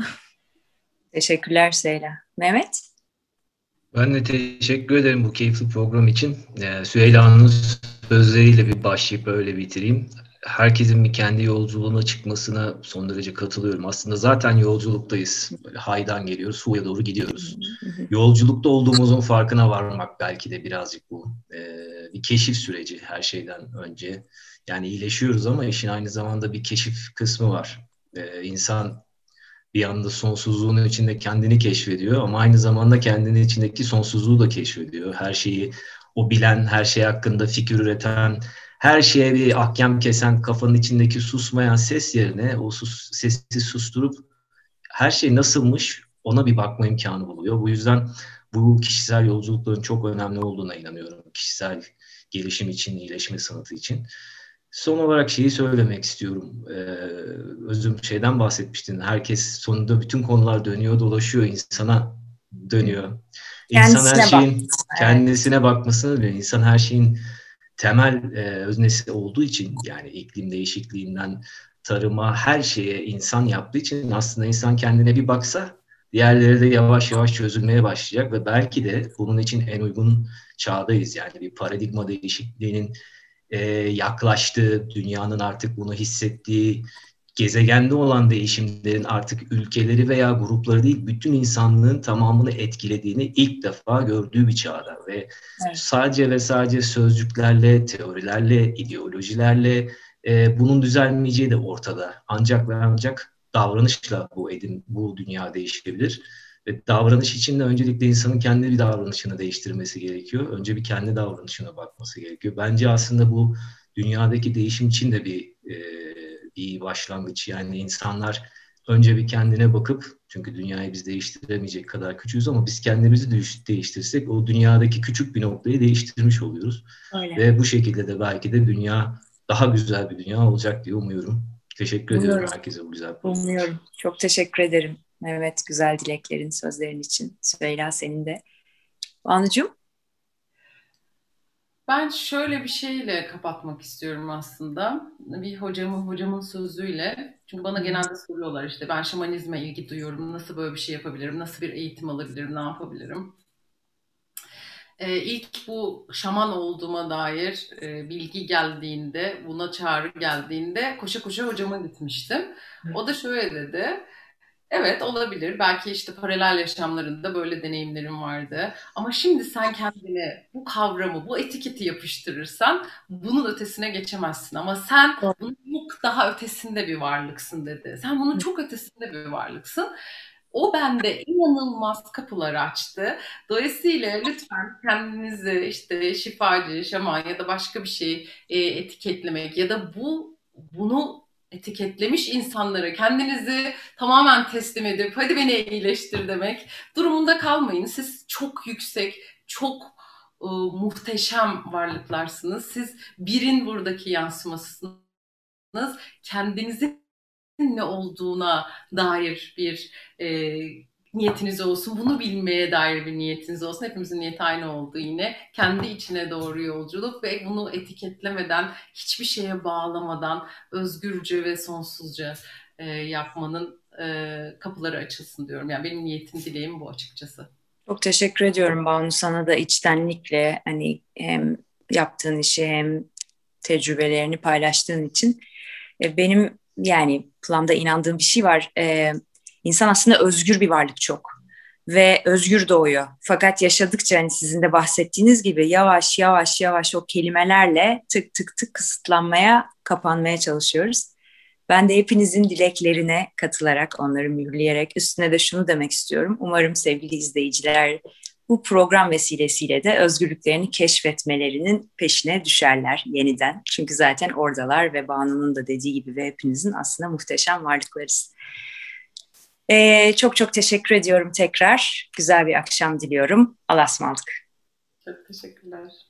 Speaker 1: Teşekkürler Seyla. Mehmet?
Speaker 3: Ben de teşekkür ederim bu keyifli program için. Ee, Süheyla'nın sözleriyle bir başlayıp öyle bitireyim herkesin bir kendi yolculuğuna çıkmasına son derece katılıyorum. Aslında zaten yolculuktayız. Böyle haydan geliyoruz, huya doğru gidiyoruz. Yolculukta olduğumuzun farkına varmak belki de birazcık bu. Ee, bir keşif süreci her şeyden önce. Yani iyileşiyoruz ama işin aynı zamanda bir keşif kısmı var. Ee, insan bir anda sonsuzluğun içinde kendini keşfediyor ama aynı zamanda kendinin içindeki sonsuzluğu da keşfediyor. Her şeyi o bilen, her şey hakkında fikir üreten, her şeye bir ahkam kesen kafanın içindeki susmayan ses yerine o sus, sesi susturup her şey nasılmış ona bir bakma imkanı buluyor. Bu yüzden bu kişisel yolculukların çok önemli olduğuna inanıyorum. Kişisel gelişim için, iyileşme sanatı için. Son olarak şeyi söylemek istiyorum. Ee, özüm şeyden bahsetmiştin. Herkes sonunda bütün konular dönüyor, dolaşıyor insana dönüyor. İnsan kendisine her şeyin bak. kendisine bakmasını biliyor. İnsan her şeyin temel e, öznesi olduğu için yani iklim değişikliğinden tarıma her şeye insan yaptığı için aslında insan kendine bir baksa diğerleri de yavaş yavaş çözülmeye başlayacak ve belki de bunun için en uygun çağdayız. Yani bir paradigma değişikliğinin e, yaklaştığı, dünyanın artık bunu hissettiği, gezegende olan değişimlerin artık ülkeleri veya grupları değil bütün insanlığın tamamını etkilediğini ilk defa gördüğü bir çağda ve evet. sadece ve sadece sözcüklerle, teorilerle, ideolojilerle e, bunun düzelmeyeceği de ortada. Ancak ve ancak davranışla bu edin, bu dünya değişebilir. Ve davranış için de öncelikle insanın kendi bir davranışını değiştirmesi gerekiyor. Önce bir kendi davranışına bakması gerekiyor. Bence aslında bu dünyadaki değişim için de bir e, bir başlangıç. Yani insanlar önce bir kendine bakıp çünkü dünyayı biz değiştiremeyecek kadar küçüğüz ama biz kendimizi değiştirsek o dünyadaki küçük bir noktayı değiştirmiş oluyoruz. Öyle. Ve bu şekilde de belki de dünya daha güzel bir dünya olacak diye umuyorum. Teşekkür umuyorum. ediyorum herkese bu güzel
Speaker 1: Umuyorum. Çok teşekkür ederim. Evet güzel dileklerin, sözlerin için. Süheyla senin de. Banucuğum?
Speaker 2: Ben şöyle bir şeyle kapatmak istiyorum aslında. Bir hocamın hocamın sözüyle. Çünkü bana genelde soruyorlar işte ben şamanizme ilgi duyuyorum. Nasıl böyle bir şey yapabilirim? Nasıl bir eğitim alabilirim? Ne yapabilirim? Ee, ilk bu şaman olduğuma dair e, bilgi geldiğinde, buna çağrı geldiğinde koşa koşa hocama gitmiştim. O da şöyle dedi. Evet olabilir. Belki işte paralel yaşamlarında böyle deneyimlerim vardı. Ama şimdi sen kendine bu kavramı, bu etiketi yapıştırırsan bunun ötesine geçemezsin. Ama sen bunun çok daha ötesinde bir varlıksın dedi. Sen bunun çok ötesinde bir varlıksın. O bende inanılmaz kapılar açtı. Dolayısıyla lütfen kendinizi işte şifacı, şaman ya da başka bir şey etiketlemek ya da bu bunu etiketlemiş insanlara kendinizi tamamen teslim edip hadi beni iyileştir demek durumunda kalmayın. Siz çok yüksek, çok e, muhteşem varlıklarsınız. Siz birin buradaki yansımasısınız. Kendinizin ne olduğuna dair bir e, niyetiniz olsun. Bunu bilmeye dair bir niyetiniz olsun. Hepimizin niyeti aynı oldu yine. Kendi içine doğru yolculuk ve bunu etiketlemeden, hiçbir şeye bağlamadan özgürce ve sonsuzca e, yapmanın e, kapıları açılsın diyorum. Yani benim niyetim, dileğim bu açıkçası.
Speaker 1: Çok teşekkür ediyorum Banu sana da içtenlikle hani hem yaptığın işi hem tecrübelerini paylaştığın için. E, benim yani planda inandığım bir şey var. E, İnsan aslında özgür bir varlık çok ve özgür doğuyor. Fakat yaşadıkça hani sizin de bahsettiğiniz gibi yavaş yavaş yavaş o kelimelerle tık tık tık kısıtlanmaya, kapanmaya çalışıyoruz. Ben de hepinizin dileklerine katılarak, onları mühürleyerek üstüne de şunu demek istiyorum. Umarım sevgili izleyiciler bu program vesilesiyle de özgürlüklerini keşfetmelerinin peşine düşerler yeniden. Çünkü zaten oradalar ve Banu'nun da dediği gibi ve hepinizin aslında muhteşem varlıklarız. Ee, çok çok teşekkür ediyorum tekrar. Güzel bir akşam diliyorum. Allah'a ısmarladık.
Speaker 2: Çok teşekkürler.